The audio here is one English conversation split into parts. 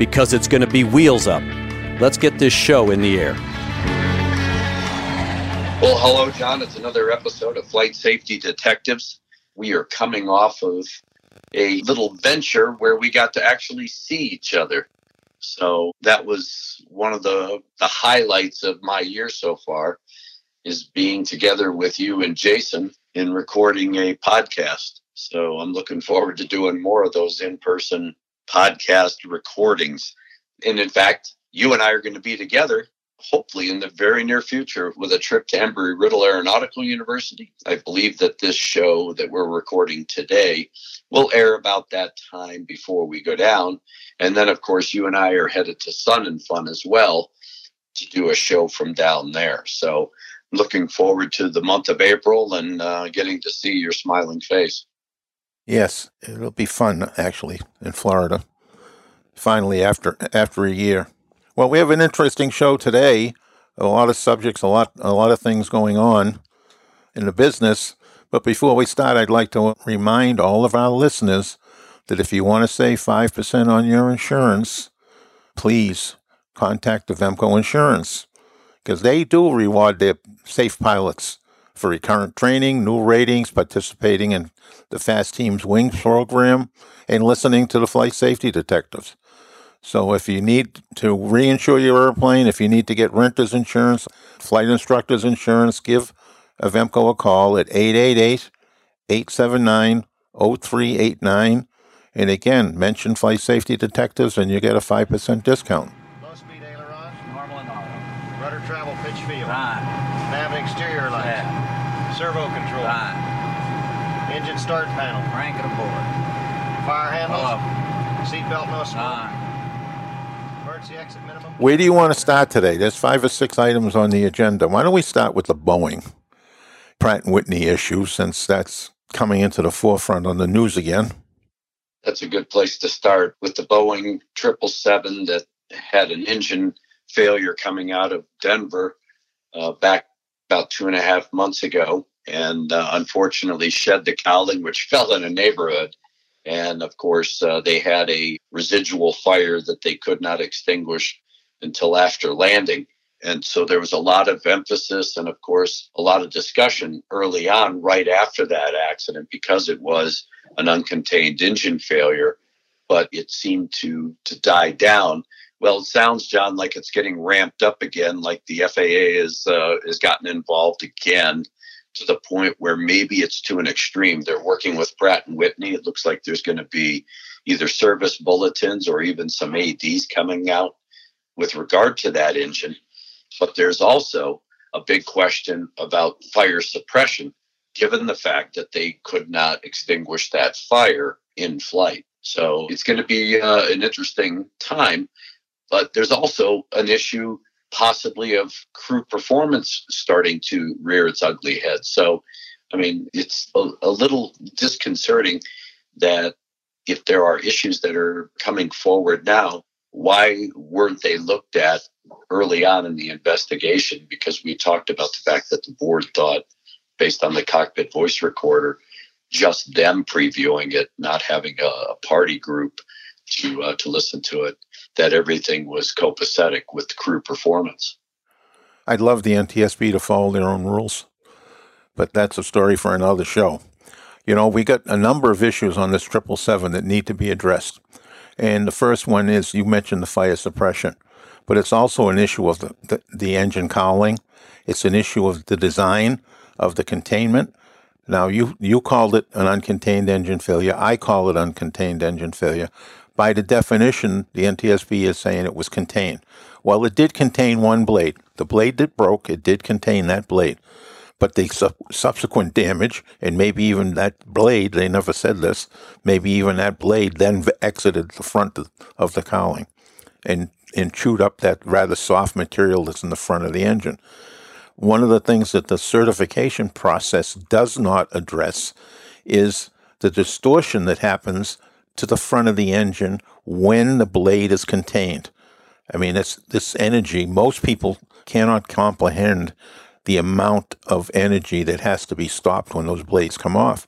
because it's going to be wheels up. Let's get this show in the air. Well, hello, John. It's another episode of Flight Safety Detectives. We are coming off of a little venture where we got to actually see each other. So that was one of the, the highlights of my year so far is being together with you and Jason in recording a podcast. So I'm looking forward to doing more of those in-person podcast recordings. And in fact, you and I are going to be together hopefully in the very near future with a trip to Embry Riddle Aeronautical University. I believe that this show that we're recording today will air about that time before we go down. And then, of course, you and I are headed to Sun and Fun as well to do a show from down there. So, looking forward to the month of April and uh, getting to see your smiling face. Yes, it'll be fun actually in Florida. Finally, after after a year. Well, we have an interesting show today. A lot of subjects, a lot, a lot of things going on in the business. But before we start, I'd like to remind all of our listeners that if you want to save 5% on your insurance, please contact Avemco Insurance because they do reward their safe pilots for recurrent training, new ratings, participating in the FAASTeam's Wings program, and listening to the flight safety detectives. So if you need to reinsure your airplane, if you need to get renter's insurance, flight instructor's insurance, give Avemco a call at 888 879 0389. And again, mention flight safety detectives and you get a 5% discount. Start panel. Crank it aboard. Fire handles. Seatbelt no smoke. Where do you want to start today? There's five or six items on the agenda. Why don't we start with the Boeing Pratt and Whitney issue since that's coming into the forefront on the news again? That's a good place to start with the Boeing 777 that had an engine failure coming out of Denver uh, back about two and a half months ago and uh, unfortunately shed the cowling, which fell in a neighborhood and of course, uh, they had a residual fire that they could not extinguish until after landing. And so there was a lot of emphasis and, of course, a lot of discussion early on, right after that accident, because it was an uncontained engine failure, but it seemed to, to die down. Well, it sounds, John, like it's getting ramped up again, like the FAA is, uh, has gotten involved again to the point where maybe it's to an extreme. They're working with Pratt and Whitney. It looks like there's going to be either service bulletins or even some ADs coming out with regard to that engine. But there's also a big question about fire suppression, given the fact that they could not extinguish that fire in flight. So it's going to be uh, an interesting time. But there's also an issue possibly of crew performance starting to rear its ugly head. So, I mean, it's a, a little disconcerting that if there are issues that are coming forward now, why weren't they looked at early on in the investigation? Because we talked about the fact that the board thought, based on the cockpit voice recorder, just them previewing it, not having a, a party group to uh, to listen to it, that everything was copacetic with crew performance. I'd love the NTSB to follow their own rules, but that's a story for another show. You know, we got a number of issues on this 777 that need to be addressed. And the first one is you mentioned the fire suppression. but it's also an issue of the, the, the engine cowling. It's an issue of the design of the containment. Now, you, you called it an uncontained engine failure. I call it uncontained engine failure. By the definition, the NTSB is saying it was contained. Well, it did contain one blade. The blade that broke, it did contain that blade. But the su- subsequent damage, and maybe even that blade, they never said this, maybe even that blade then exited the front of the cowling and, and chewed up that rather soft material that's in the front of the engine. One of the things that the certification process does not address is the distortion that happens to the front of the engine when the blade is contained. I mean, it's this energy, most people cannot comprehend the amount of energy that has to be stopped when those blades come off.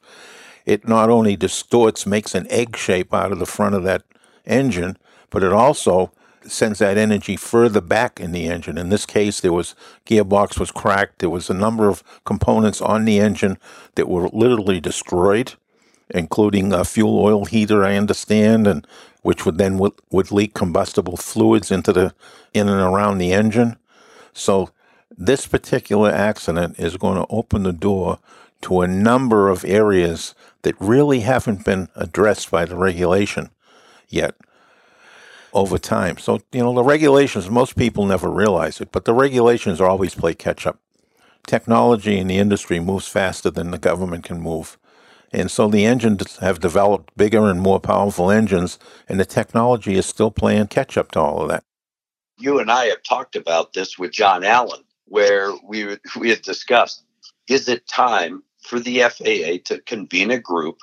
It not only distorts, makes an egg shape out of the front of that engine, but it also sends that energy further back in the engine. In this case, there was gearbox was cracked. There was a number of components on the engine that were literally destroyed, including a fuel oil heater, I understand, and which would then would, would leak combustible fluids into the in and around the engine. So this particular accident is going to open the door to a number of areas that really haven't been addressed by the regulation yet over time. So, you know, the regulations, most people never realize it, but the regulations are always play catch up. Technology in the industry moves faster than the government can move. And so the engines have developed bigger and more powerful engines, and the technology is still playing catch up to all of that. You and I have talked about this with John Allen, where we, we had discussed is it time for the FAA to convene a group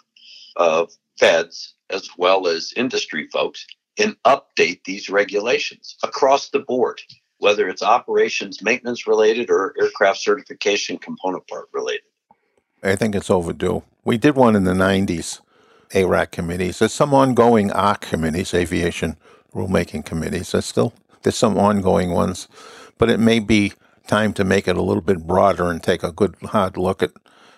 of feds as well as industry folks and update these regulations across the board, whether it's operations maintenance related or aircraft certification component part related. I think it's overdue. We did one in the 90s, ARAC committees. There's some ongoing ARC committees, aviation rulemaking committees. There's still there's some ongoing ones, but it may be time to make it a little bit broader and take a good hard look at,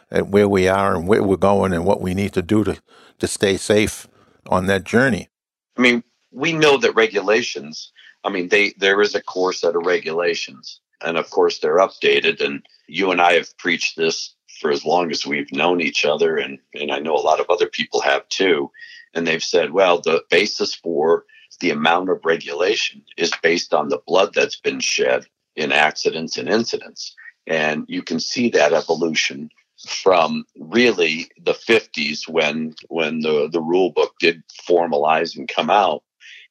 at where we are and where we're going and what we need to do to, to stay safe on that journey. I mean, we know that regulations, I mean, they there is a core set of regulations, and of course they're updated. And you and I have preached this for as long as we've known each other, and and I know a lot of other people have too. And they've said, well, the basis for the amount of regulation is based on the blood that's been shed in accidents and incidents. And you can see that evolution from really the 50s when when the, the rule book did formalize and come out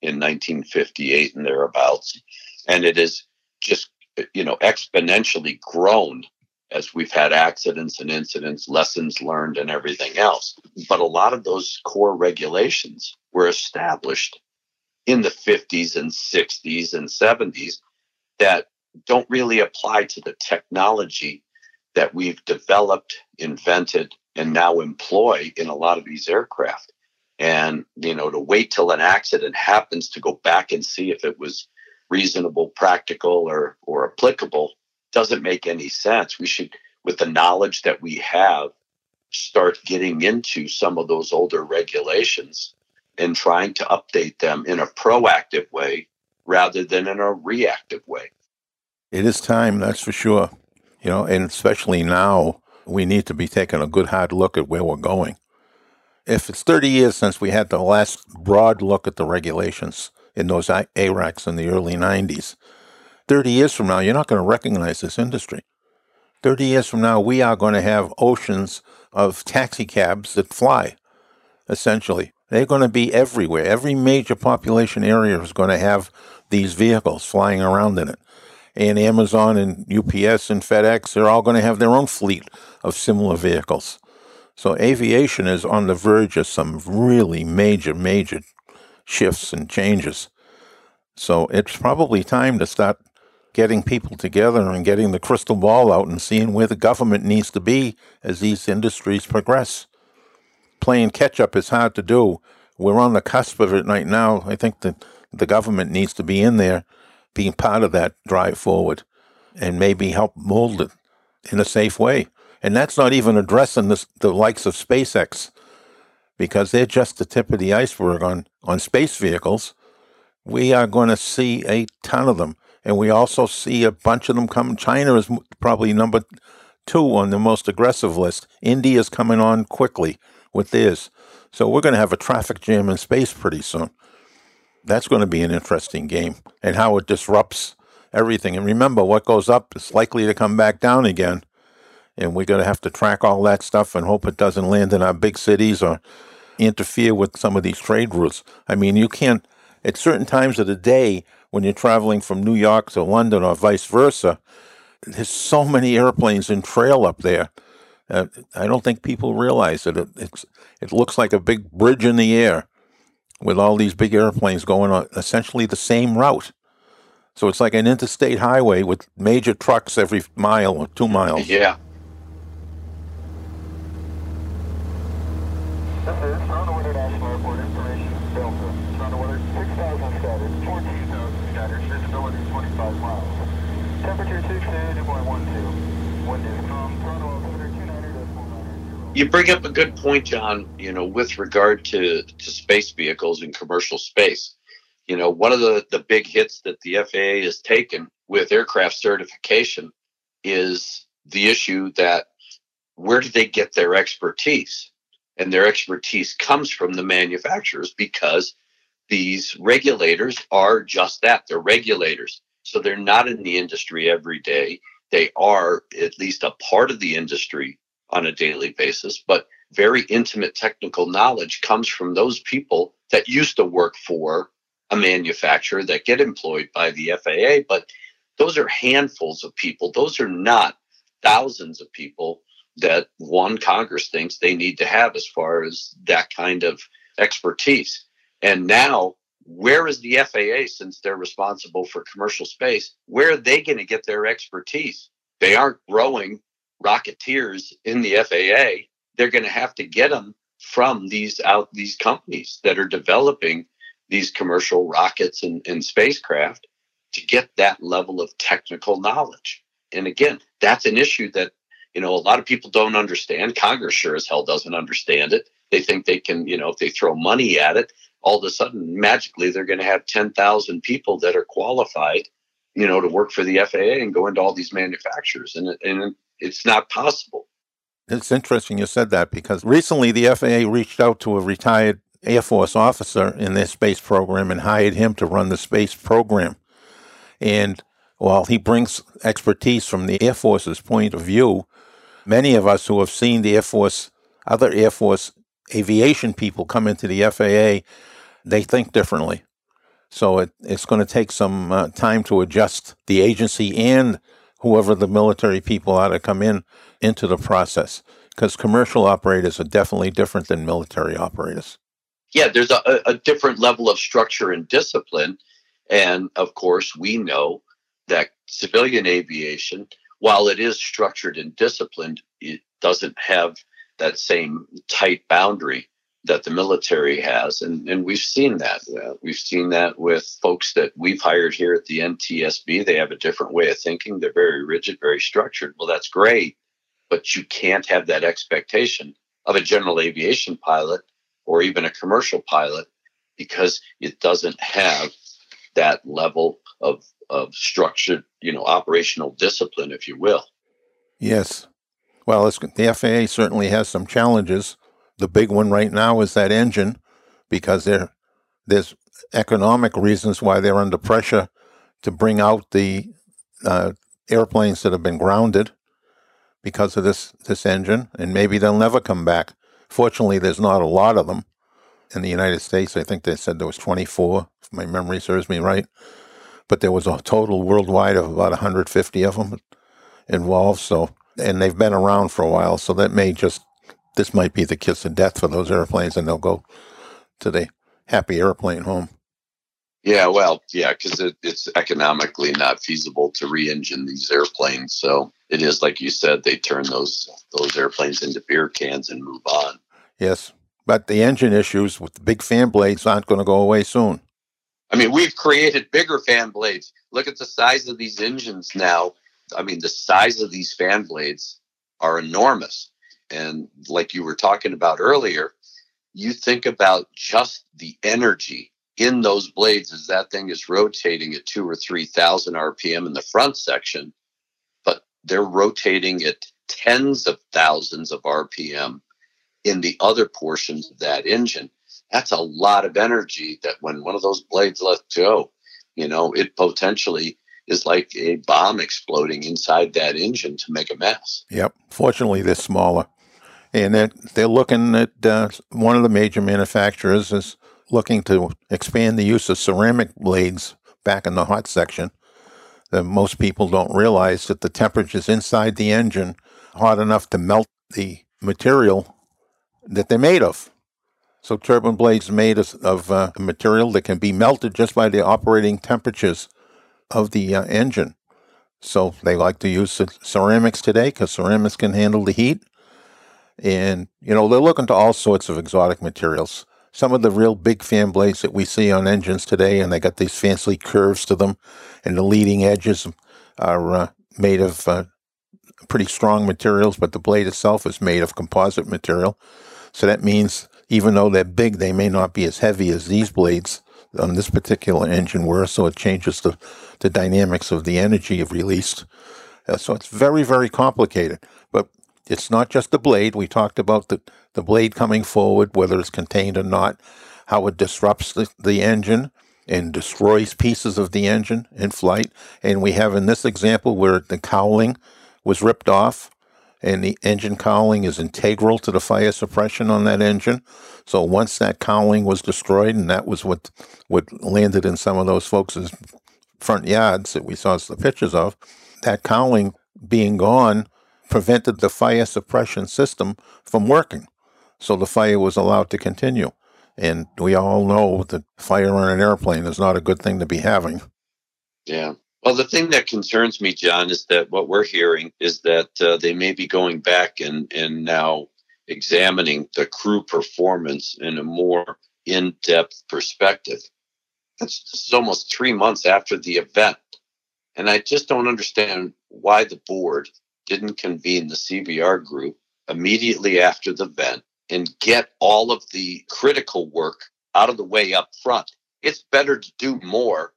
in 1958 and thereabouts. And it is just, you know, exponentially grown as we've had accidents and incidents, lessons learned, and everything else. But a lot of those core regulations were established in the 50s and 60s and 70s that don't really apply to the technology that we've developed, invented, and now employ in a lot of these aircraft and you know to wait till an accident happens to go back and see if it was reasonable practical or or applicable doesn't make any sense. We should with the knowledge that we have start getting into some of those older regulations and trying to update them in a proactive way rather than in a reactive way. It is time that's for sure. You know and especially now we need to be taking a good hard look at where we're going. If it's 30 years since we had the last broad look at the regulations in those ARACs in the early 90s, 30 years from now, you're not going to recognize this industry. 30 years from now, we are going to have oceans of taxi cabs that fly, essentially. They're going to be everywhere. Every major population area is going to have these vehicles flying around in it. And Amazon and UPS and FedEx, they're all going to have their own fleet of similar vehicles. So aviation is on the verge of some really major, major shifts and changes. So it's probably time to start getting people together and getting the crystal ball out and seeing where the government needs to be as these industries progress. Playing catch up is hard to do. We're on the cusp of it right now. I think that the government needs to be in there, being part of that drive forward, and maybe help mold it in a safe way. And that's not even addressing the, the likes of SpaceX because they're just the tip of the iceberg on, on space vehicles. we are going to see a ton of them. And we also see a bunch of them come. China is probably number two on the most aggressive list. India is coming on quickly with theirs. So we're going to have a traffic jam in space pretty soon. That's going to be an interesting game and how it disrupts everything. And remember, what goes up is likely to come back down again. And we're going to have to track all that stuff and hope it doesn't land in our big cities or interfere with some of these trade routes. I mean, you can't, at certain times of the day, when you're traveling from New York to London or vice versa, there's so many airplanes in trail up there. Uh, I don't think people realize it. it. It's it looks like a big bridge in the air with all these big airplanes going on essentially the same route. So it's like an interstate highway with major trucks every mile or two miles. Yeah. You bring up a good point, John, you know, with regard to, to space vehicles and commercial space. You know, one of the, the big hits that the FAA has taken with aircraft certification is the issue that where do they get their expertise? And their expertise comes from the manufacturers because these regulators are just that. They're regulators. So they're not in the industry every day. They are at least a part of the industry on a daily basis, but very intimate technical knowledge comes from those people that used to work for a manufacturer that get employed by the FAA. But those are handfuls of people. Those are not thousands of people that one Congress thinks they need to have as far as that kind of expertise. And now, where is the FAA since they're responsible for commercial space? Where are they going to get their expertise? They aren't growing rocketeers in the FAA, they're going to have to get them from these out these companies that are developing these commercial rockets and, and spacecraft to get that level of technical knowledge. And again, that's an issue that you know a lot of people don't understand. Congress sure as hell doesn't understand it. They think they can, you know, if they throw money at it, all of a sudden magically they're going to have 10,000 people that are qualified, you know, to work for the FAA and go into all these manufacturers. And, and it's not possible. It's interesting you said that because recently the FAA reached out to a retired Air Force officer in their space program and hired him to run the space program. And while he brings expertise from the Air Force's point of view, many of us who have seen the Air Force, other Air Force aviation people come into the FAA, they think differently. So it, it's going to take some uh, time to adjust the agency and whoever the military people ought to come in into the process because commercial operators are definitely different than military operators. Yeah, there's a, a different level of structure and discipline. And of course, we know that civilian aviation, while it is structured and disciplined, it doesn't have that same tight boundary that the military has. And, and we've seen that. Uh, we've seen that with folks that we've hired here at the NTSB. They have a different way of thinking. They're very rigid, very structured. Well, that's great, but you can't have that expectation of a general aviation pilot or even a commercial pilot because it doesn't have that level of, of structured, you know, operational discipline, if you will. Yes. Well, the FAA certainly has some challenges the big one right now is that engine because there there's economic reasons why they're under pressure to bring out the uh, airplanes that have been grounded because of this this engine, and maybe they'll never come back. Fortunately, there's not a lot of them in the United States. I think they said there was 24, if my memory serves me right. But there was a total worldwide of about 150 of them involved. So, and they've been around for a while, so that may just this might be the kiss of death for those airplanes, and they'll go to the happy airplane home. Yeah, well, yeah, because it, it's economically not feasible to re-engine these airplanes. So it is like you said, they turn those those airplanes into beer cans and move on. Yes, but the engine issues with the big fan blades aren't going to go away soon. I mean, we've created bigger fan blades. Look at the size of these engines now. I mean, the size of these fan blades are enormous. And like you were talking about earlier, you think about just the energy in those blades as that thing is rotating at two or 3,000 RPM in the front section, but they're rotating at tens of thousands of RPM in the other portions of that engine. That's a lot of energy that when one of those blades lets go, you know, it potentially is like a bomb exploding inside that engine to make a mess. Yep. Fortunately, they're smaller. And they're, they're looking at uh, one of the major manufacturers is looking to expand the use of ceramic blades back in the hot section. That most people don't realize that the temperatures inside the engine are hot enough to melt the material that they're made of. So turbine blades made of, of uh, material that can be melted just by the operating temperatures of the uh, engine. So they like to use ceramics today because ceramics can handle the heat. And, you know, they're looking to all sorts of exotic materials. Some of the real big fan blades that we see on engines today, and they got these fancy curves to them, and the leading edges are uh, made of uh, pretty strong materials, but the blade itself is made of composite material. So that means even though they're big, they may not be as heavy as these blades on this particular engine were. So it changes the, the dynamics of the energy released. Uh, so it's very, very complicated. But it's not just the blade. We talked about the, the blade coming forward, whether it's contained or not, how it disrupts the, the engine and destroys pieces of the engine in flight. And we have in this example where the cowling was ripped off and the engine cowling is integral to the fire suppression on that engine. So once that cowling was destroyed, and that was what what landed in some of those folks' front yards that we saw the pictures of, that cowling being gone prevented the fire suppression system from working. So the fire was allowed to continue. And we all know that fire on an airplane is not a good thing to be having. Yeah. Well, the thing that concerns me, John, is that what we're hearing is that uh, they may be going back and, and now examining the crew performance in a more in depth perspective. This is almost three months after the event. And I just don't understand why the board didn't convene the CVR group immediately after the event and get all of the critical work out of the way up front. It's better to do more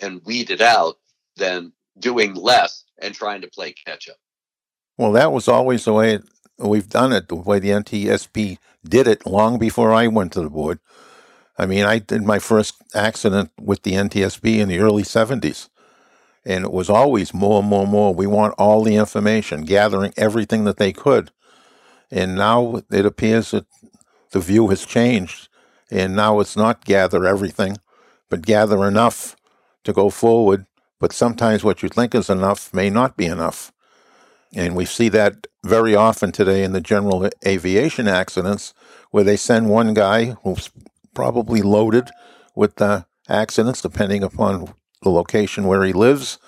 and weed it out than doing less and trying to play catch up. Well, that was always the way we've done it, the way the NTSB did it long before I went to the board. I mean, I did my first accident with the NTSB in the early 70s, and it was always more, more, more. We want all the information, gathering everything that they could. And now it appears that the view has changed, and now it's not gather everything, but gather enough to go forward but sometimes what you think is enough may not be enough. And we see that very often today in the general aviation accidents where they send one guy who's probably loaded with the accidents, depending upon the location where he lives.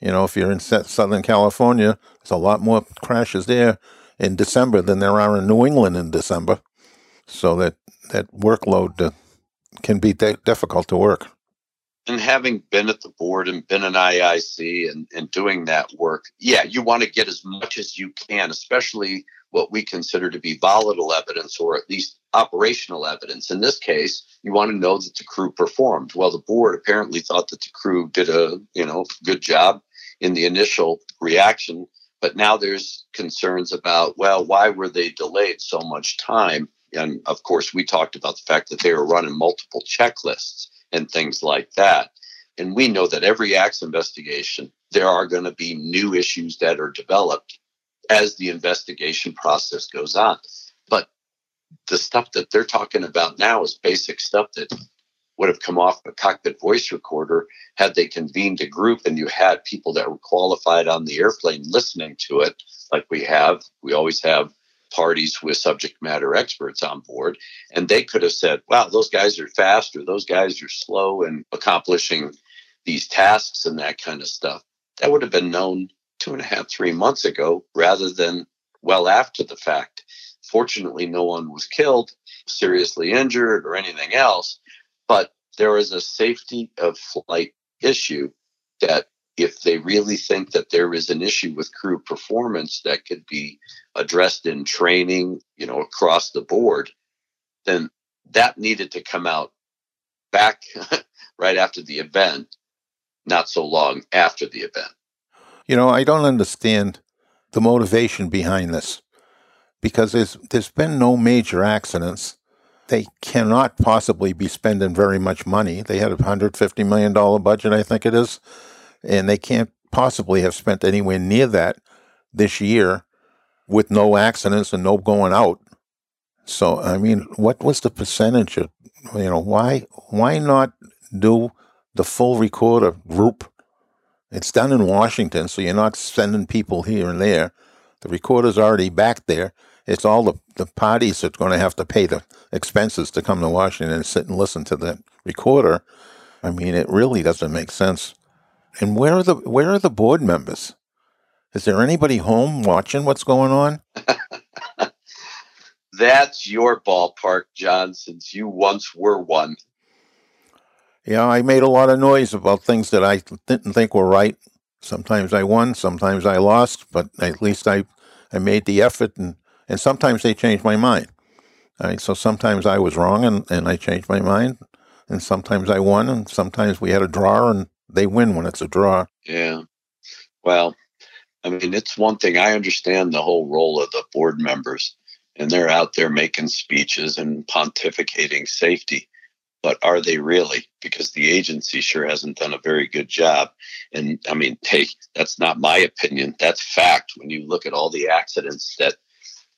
You know, if you're in Southern California, there's a lot more crashes there in December than there are in New England in December. So that, that workload uh, can be de- difficult to work and having been at the board and been an IIC and, and doing that work, yeah, you want to get as much as you can, especially what we consider to be volatile evidence or at least operational evidence. In this case, you want to know that the crew performed. Well, the board apparently thought that the crew did a you know good job in the initial reaction, but now there's concerns about well, why were they delayed so much time? And of course, we talked about the fact that they were running multiple checklists and things like that. And we know that every acts investigation, there are going to be new issues that are developed as the investigation process goes on. But the stuff that they're talking about now is basic stuff that would have come off a cockpit voice recorder had they convened a group and you had people that were qualified on the airplane listening to it, like we have. We always have parties with subject matter experts on board, and they could have said, wow, those guys are fast or those guys are slow in accomplishing these tasks and that kind of stuff. That would have been known two and a half, three months ago rather than well after the fact. Fortunately, no one was killed, seriously injured, or anything else, but there is a safety of flight issue that if they really think that there is an issue with crew performance that could be addressed in training, you know, across the board, then that needed to come out back right after the event, not so long after the event. You know, I don't understand the motivation behind this because there's there's been no major accidents. They cannot possibly be spending very much money. They had a hundred fifty million dollar budget, I think it is, and they can't possibly have spent anywhere near that this year with no accidents and no going out. So I mean, what was the percentage of you know why why not do the full recorder group? It's done in Washington, so you're not sending people here and there. The recorder's already back there. It's all the, the parties that's going to have to pay the expenses to come to Washington and sit and listen to the recorder. I mean, it really doesn't make sense. And where are the where are the board members? Is there anybody home watching what's going on? That's your ballpark, John, since you once were one. Yeah, I made a lot of noise about things that I didn't think were right. Sometimes I won, sometimes I lost, but at least I, I made the effort, and, and sometimes they changed my mind. Right, so sometimes I was wrong and, and I changed my mind, and sometimes I won, and sometimes we had a draw, and they win when it's a draw. Yeah. Well, I mean, it's one thing. I understand the whole role of the board members, and they're out there making speeches and pontificating safety. But are they really? Because the agency sure hasn't done a very good job. And I mean, hey, that's not my opinion. That's fact. When you look at all the accidents that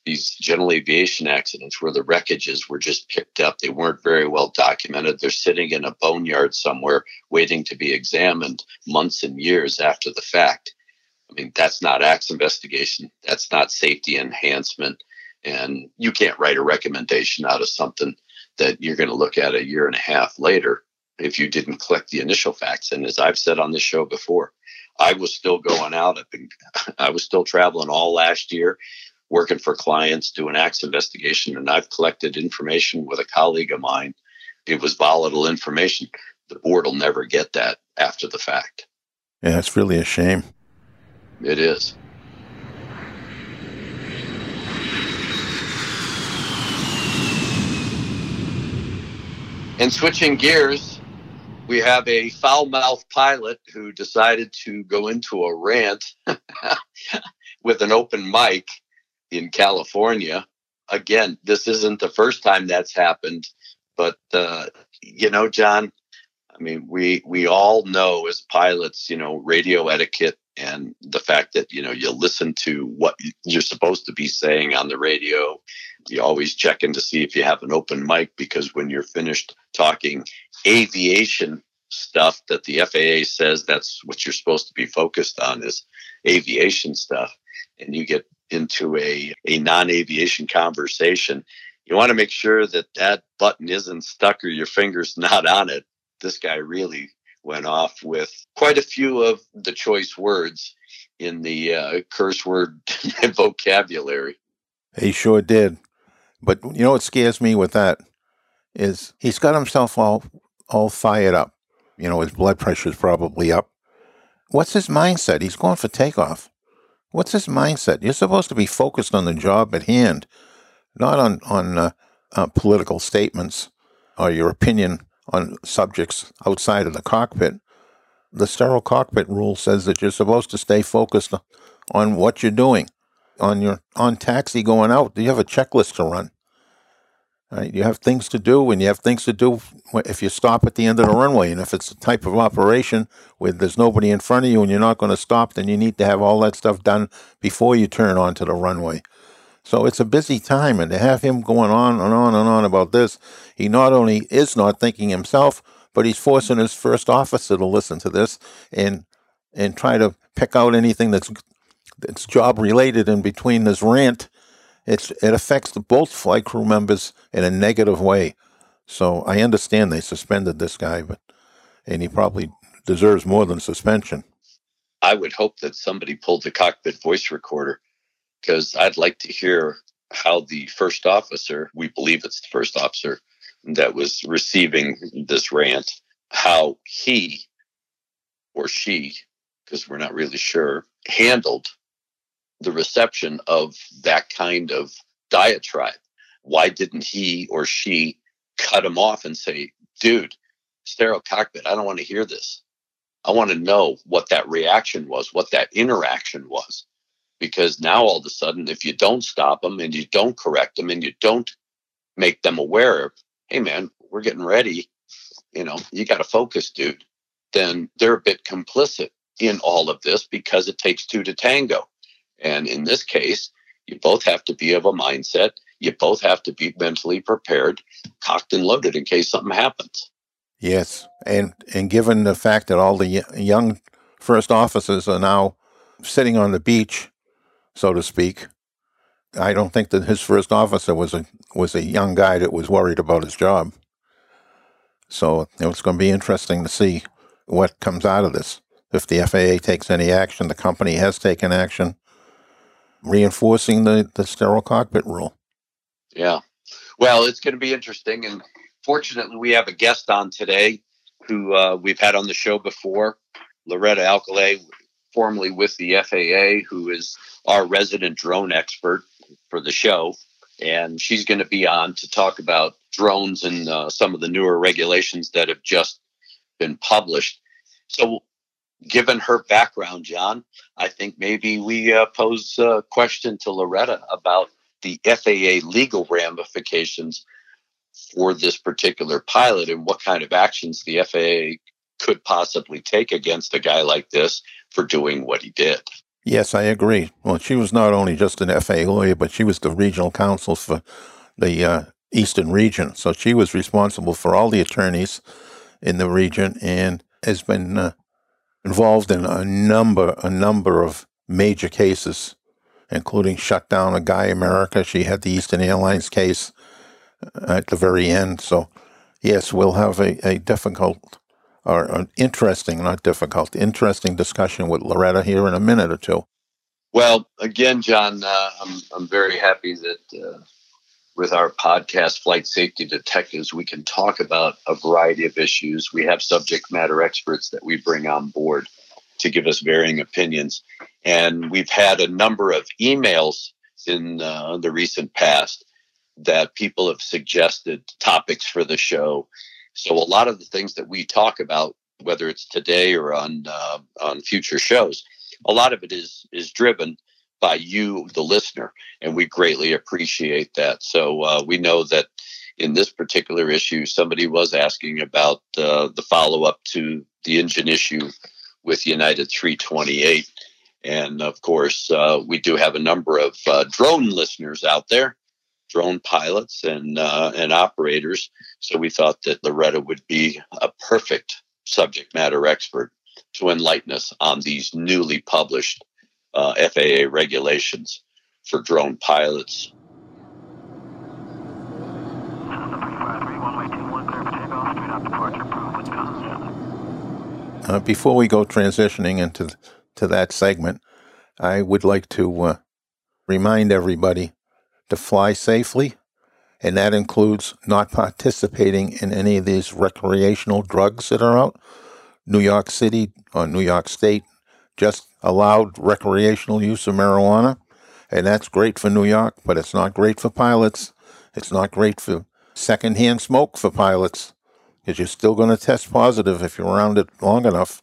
these general aviation accidents where the wreckages were just picked up, they weren't very well documented. They're sitting in a boneyard somewhere waiting to be examined months and years after the fact. I mean, that's not acts investigation. That's not safety enhancement. And you can't write a recommendation out of something that you're going to look at a year and a half later if you didn't collect the initial facts. And as I've said on this show before, I was still going out. I was still traveling all last year, working for clients, doing acts investigation, and I've collected information with a colleague of mine. It was volatile information. The board will never get that after the fact. Yeah, it's really a shame. It is. And switching gears, we have a foul mouthed pilot who decided to go into a rant with an open mic in California. Again, this isn't the first time that's happened, but uh, you know, John, I mean, we we all know as pilots, you know, radio etiquette and the fact that you know you listen to what you're supposed to be saying on the radio you always check in to see if you have an open mic because when you're finished talking aviation stuff that the FAA says that's what you're supposed to be focused on is aviation stuff and you get into a, a non-aviation conversation you want to make sure that that button isn't stuck or your finger's not on it this guy really went off with quite a few of the choice words in the uh, curse word vocabulary. He sure did. But you know what scares me with that is he's got himself all all fired up. You know, his blood pressure's probably up. What's his mindset? He's going for takeoff. What's his mindset? You're supposed to be focused on the job at hand, not on on uh, uh, political statements or your opinion on subjects outside of the cockpit. The sterile cockpit rule says that you're supposed to stay focused on what you're doing. On your on taxi going out, Do you have a checklist to run. Right? You have things to do, and you have things to do if you stop at the end of the runway. And if it's a type of operation where there's nobody in front of you and you're not going to stop, then you need to have all that stuff done before you turn onto the runway. So it's a busy time, and to have him going on and on and on about this, he not only is not thinking himself, but he's forcing his first officer to listen to this and and try to pick out anything that's that's job related in between this rant. It's it affects both flight crew members in a negative way. So I understand they suspended this guy, but and he probably deserves more than suspension. I would hope that somebody pulled the cockpit voice recorder because I'd like to hear how the first officer, we believe it's the first officer that was receiving this rant, how he or she, because we're not really sure, handled the reception of that kind of diatribe. Why didn't he or she cut him off and say, dude, sterile cockpit. I don't want to hear this. I want to know what that reaction was, what that interaction was. Because now all of a sudden, if you don't stop them and you don't correct them and you don't make them aware of, hey, man, we're getting ready, you know, you got to focus, dude, then they're a bit complicit in all of this because it takes two to tango. And in this case, you both have to be of a mindset. You both have to be mentally prepared, cocked and loaded in case something happens. Yes, and and given the fact that all the young first officers are now sitting on the beach, so to speak, I don't think that his first officer was a was a young guy that was worried about his job. So it's going to be interesting to see what comes out of this. If the FAA takes any action, the company has taken action, reinforcing the, the sterile cockpit rule. Yeah. Well, it's going to be interesting. And fortunately, we have a guest on today who uh, we've had on the show before, Loretta Alkalay, formerly with the FAA, who is our resident drone expert for the show. And she's going to be on to talk about drones and uh, some of the newer regulations that have just been published. So, given her background, John, I think maybe we uh, pose a question to Loretta about the FAA legal ramifications for this particular pilot and what kind of actions the FAA could possibly take against a guy like this for doing what he did. Yes, I agree. Well, she was not only just an FAA lawyer, but she was the regional counsel for the uh, Eastern region. So she was responsible for all the attorneys in the region and has been uh, involved in a number, a number of major cases, including shut down a Guy America. She had the Eastern Airlines case at the very end. So, yes, we'll have a, a difficult or an interesting, not difficult, interesting discussion with Loretta here in a minute or two. Well, again, John, uh, I'm, I'm very happy that uh, with our podcast, Flight Safety Detectives, we can talk about a variety of issues. We have subject matter experts that we bring on board to give us varying opinions. And we've had a number of emails in uh, the recent past that people have suggested topics for the show. So a lot of the things that we talk about, whether it's today or on uh, on future shows, a lot of it is is driven by you, the listener, and we greatly appreciate that. So uh, we know that in this particular issue, somebody was asking about uh, the follow up to the engine issue with United 328. And of course, uh, we do have a number of uh, drone listeners out there drone pilots and uh, and operators. So we thought that Loretta would be a perfect subject matter expert to enlighten us on these newly published uh, FAA regulations for drone pilots. Uh, before we go transitioning into to that segment, I would like to uh, remind everybody to fly safely, and that includes not participating in any of these recreational drugs that are out. New York City or New York State just allowed recreational use of marijuana, and that's great for New York, but it's not great for pilots. It's not great for secondhand smoke for pilots because you're still going to test positive if you're around it long enough.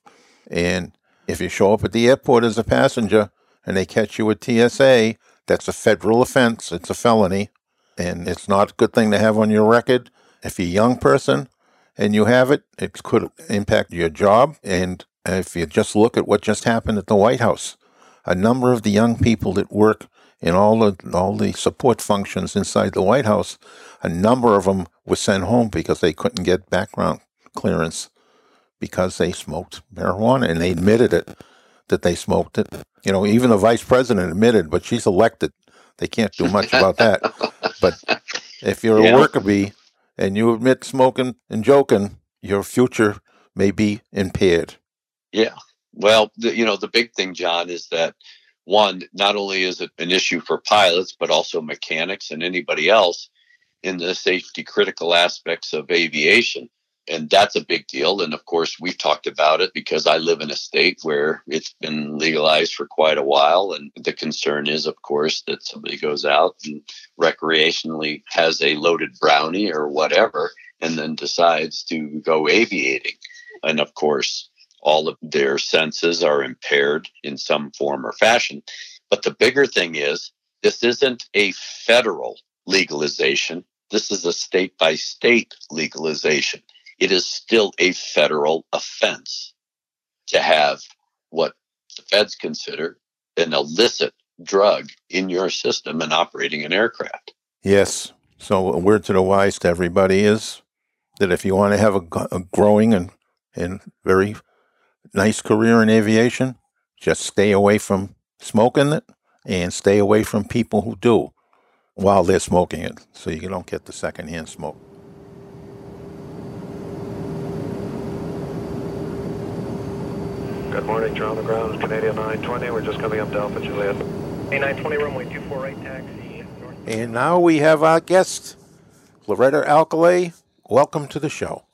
And if you show up at the airport as a passenger and they catch you with TSA, that's a federal offense. It's a felony, and it's not a good thing to have on your record. If you're a young person and you have it, it could impact your job. And if you just look at what just happened at the White House, a number of the young people that work in all the all the support functions inside the White House, a number of them were sent home because they couldn't get background clearance because they smoked marijuana and they admitted it that they smoked it. You know, even the vice president admitted, but she's elected. They can't do much about that. but if you're yeah. a worker bee and you admit smoking and joking, your future may be impaired. Yeah. Well, the, you know, the big thing, John, is that one, not only is it an issue for pilots, but also mechanics and anybody else in the safety critical aspects of aviation and that's a big deal. And of course, we've talked about it because I live in a state where it's been legalized for quite a while. And the concern is, of course, that somebody goes out and recreationally has a loaded brownie or whatever and then decides to go aviating. And of course, all of their senses are impaired in some form or fashion. But the bigger thing is, this isn't a federal legalization. This is a state by state legalization. It is still a federal offense to have what the feds consider an illicit drug in your system and operating an aircraft. Yes. So, a word to the wise to everybody is that if you want to have a, a growing and, and very nice career in aviation, just stay away from smoking it and stay away from people who do while they're smoking it so you don't get the secondhand smoke. Good morning, John the ground. Canadian 920. We're just coming up to Alpha Juliet. A920 runway 248 taxi. North. And now we have our guest, Loretta Alkalay. Welcome to the show.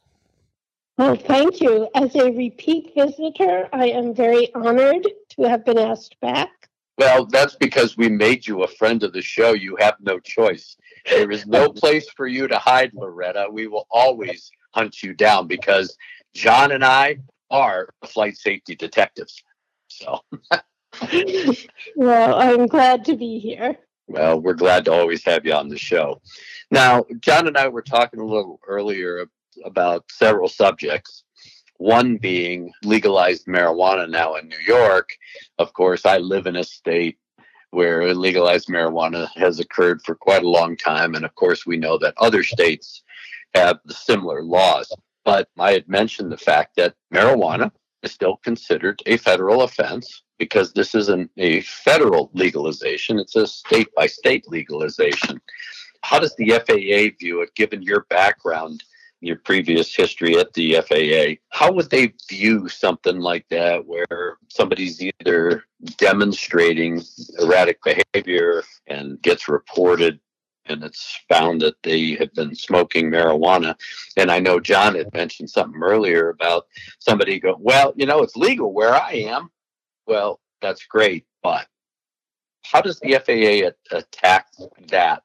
Well, thank you. As a repeat visitor, I am very honored to have been asked back. Well, that's because we made you a friend of the show. You have no choice. There is no place for you to hide, Loretta. We will always hunt you down because John and I are flight safety detectives. So, well, I'm glad to be here. well, we're glad to always have you on the show. Now, John and I were talking a little earlier about several subjects. One being legalized marijuana now in New York. Of course, I live in a state where legalized marijuana has occurred for quite a long time. And of course, we know that other states have similar laws. But I had mentioned the fact that marijuana is still considered a federal offense because this isn't a federal legalization, it's a state by state legalization. How does the FAA view it, given your background, your previous history at the FAA? How would they view something like that where somebody's either demonstrating erratic behavior and gets reported and it's found that they have been smoking marijuana. And I know John had mentioned something earlier about somebody go, well, you know, it's legal where I am. Well, that's great, but how does the FAA attack that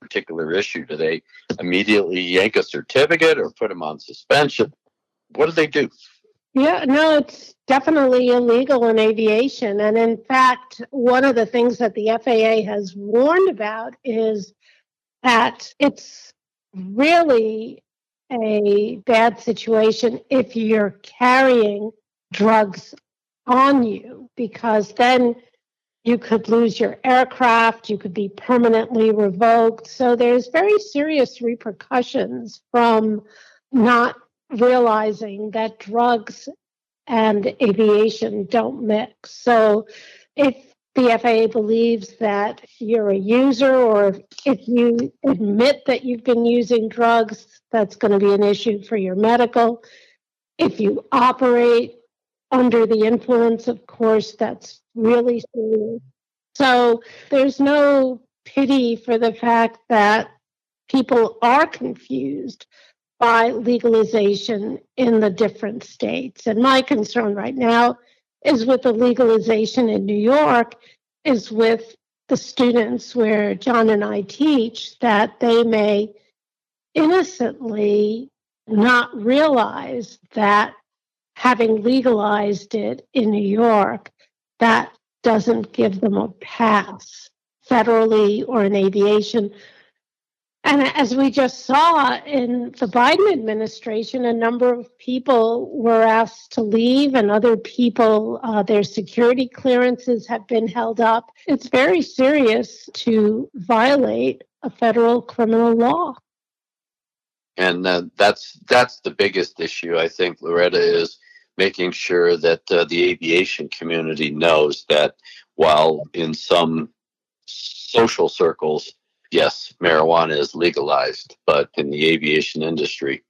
particular issue? Do they immediately yank a certificate or put them on suspension? What do they do? Yeah, no, it's definitely illegal in aviation. And in fact, one of the things that the FAA has warned about is that it's really a bad situation if you're carrying drugs on you, because then you could lose your aircraft, you could be permanently revoked. So there's very serious repercussions from not realizing that drugs and aviation don't mix. So if the FAA believes that you're a user or if you admit that you've been using drugs, that's going to be an issue for your medical. If you operate under the influence, of course, that's really serious. So there's no pity for the fact that people are confused by legalization in the different states. And my concern right now is with the legalization in New York, is with the students where John and I teach that they may innocently not realize that having legalized it in New York, that doesn't give them a pass federally or in aviation. And as we just saw in the Biden administration, a number of people were asked to leave, and other people, uh, their security clearances have been held up. It's very serious to violate a federal criminal law. And uh, that's that's the biggest issue, I think, Loretta, is making sure that uh, the aviation community knows that while in some social circles, yes, marijuana is legalized, but in the aviation industry,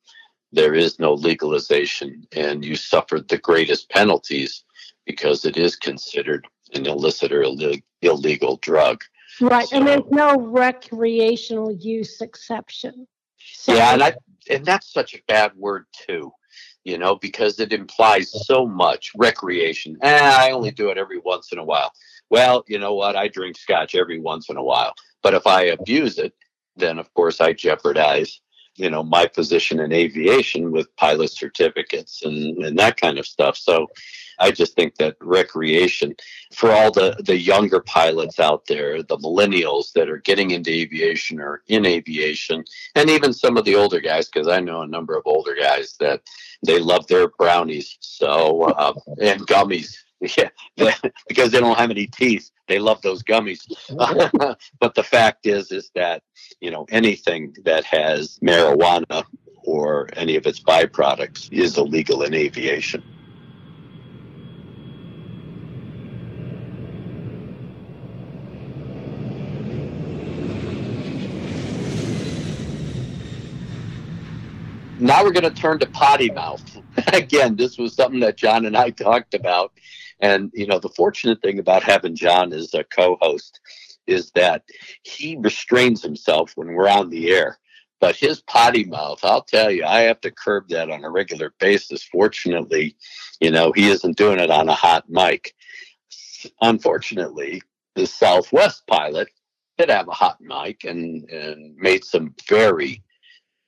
there is no legalization, and you suffered the greatest penalties because it is considered an illicit or Ill- illegal drug. Right, and there's no recreational use exception. So, Yeah, and I and that's such a bad word too, you know, because it implies so much recreation. Eh, I only do it every once in a while. Well, you know what? I drink scotch every once in a while, but if I abuse it, then of course I jeopardize you know my position in aviation with pilot certificates and, and that kind of stuff. So i just think that recreation for all the the younger pilots out there the millennials that are getting into aviation or in aviation and even some of the older guys because i know a number of older guys that they love their brownies. So uh, and gummies. Yeah, because they don't have any teeth. They love those gummies. but the fact is, is that you know anything that has marijuana or any of its byproducts is illegal in aviation. Now we're going to turn to potty mouth. Again, this was something that John and I talked about and, you know, the fortunate thing about having John as a co host is that he restrains himself when we're on the air. But his potty mouth, I'll tell you, I have to curb that on a regular basis. Fortunately, you know, he isn't doing it on a hot mic. Unfortunately, the Southwest pilot did have a hot mic and, and made some very,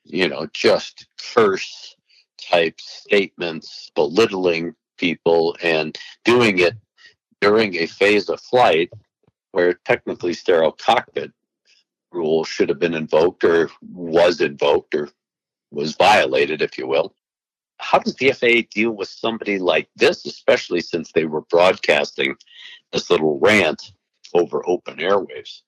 you know, just curse type statements, belittling people and doing it during a phase of flight where technically sterile cockpit rule should have been invoked or was invoked or was violated, if you will. How does the FAA deal with somebody like this, especially since they were broadcasting this little rant over open airwaves?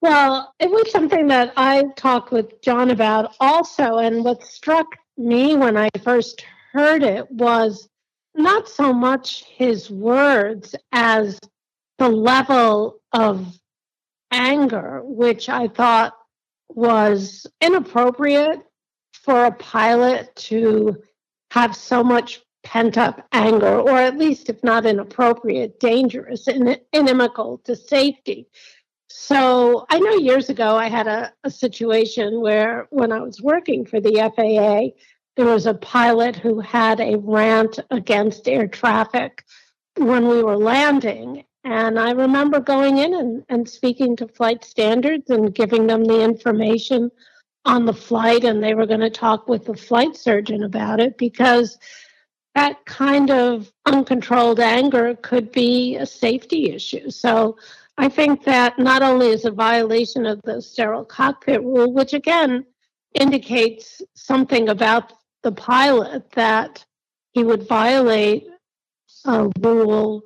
Well, it was something that I talked with John about also. And what struck me when I first heard it was not so much his words as the level of anger, which I thought was inappropriate for a pilot to have so much pent up anger, or at least, if not inappropriate, dangerous and inimical to safety. So I know years ago I had a, a situation where when I was working for the FAA, there was a pilot who had a rant against air traffic when we were landing. And I remember going in and, and speaking to flight standards and giving them the information on the flight, and they were going to talk with the flight surgeon about it because that kind of uncontrolled anger could be a safety issue. So I think that not only is a violation of the sterile cockpit rule, which again indicates something about the pilot that he would violate a rule.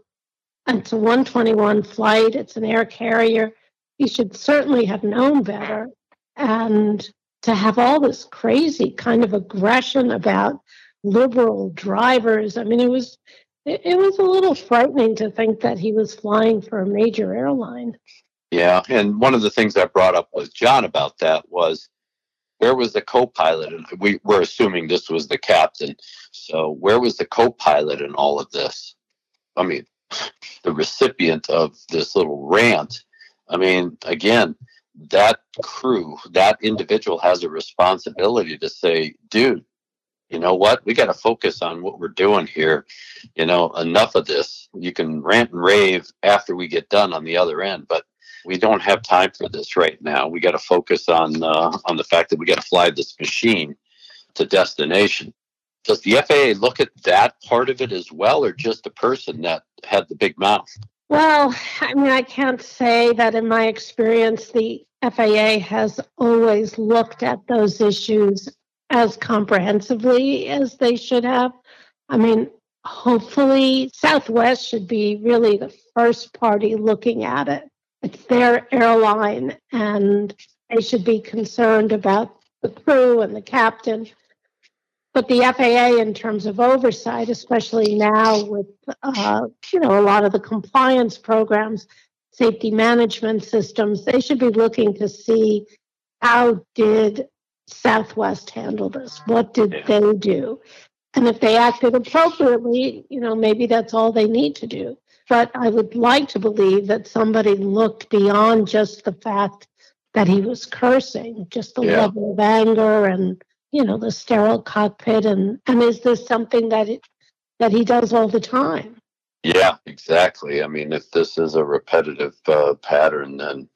It's a 121 flight, it's an air carrier. He should certainly have known better. And to have all this crazy kind of aggression about liberal drivers, I mean, it was. It, it was a little frightening to think that he was flying for a major airline. Yeah, and one of the things I brought up with John about that was where was the co-pilot and we were assuming this was the captain. So where was the co-pilot in all of this? I mean the recipient of this little rant. I mean again that crew that individual has a responsibility to say dude you know what? We got to focus on what we're doing here. You know enough of this. You can rant and rave after we get done on the other end but we don't have time for this right now. We got to focus on uh, on the fact that we got to fly this machine to destination. Does the FAA look at that part of it as well, or just the person that had the big mouth? Well, I mean, I can't say that in my experience, the FAA has always looked at those issues as comprehensively as they should have. I mean, hopefully, Southwest should be really the first party looking at it it's their airline and they should be concerned about the crew and the captain. But the FAA, in terms of oversight, especially now with uh, you know a lot of the compliance programs, safety management systems, they should be looking to see how did Southwest handle this? What did they do? And if they acted appropriately, you know, maybe that's all they need to do. But I would like to believe that somebody looked beyond just the fact that he was cursing, just the yeah. level of anger and you know the sterile cockpit and and is this something that it, that he does all the time? Yeah, exactly. I mean, if this is a repetitive uh, pattern, then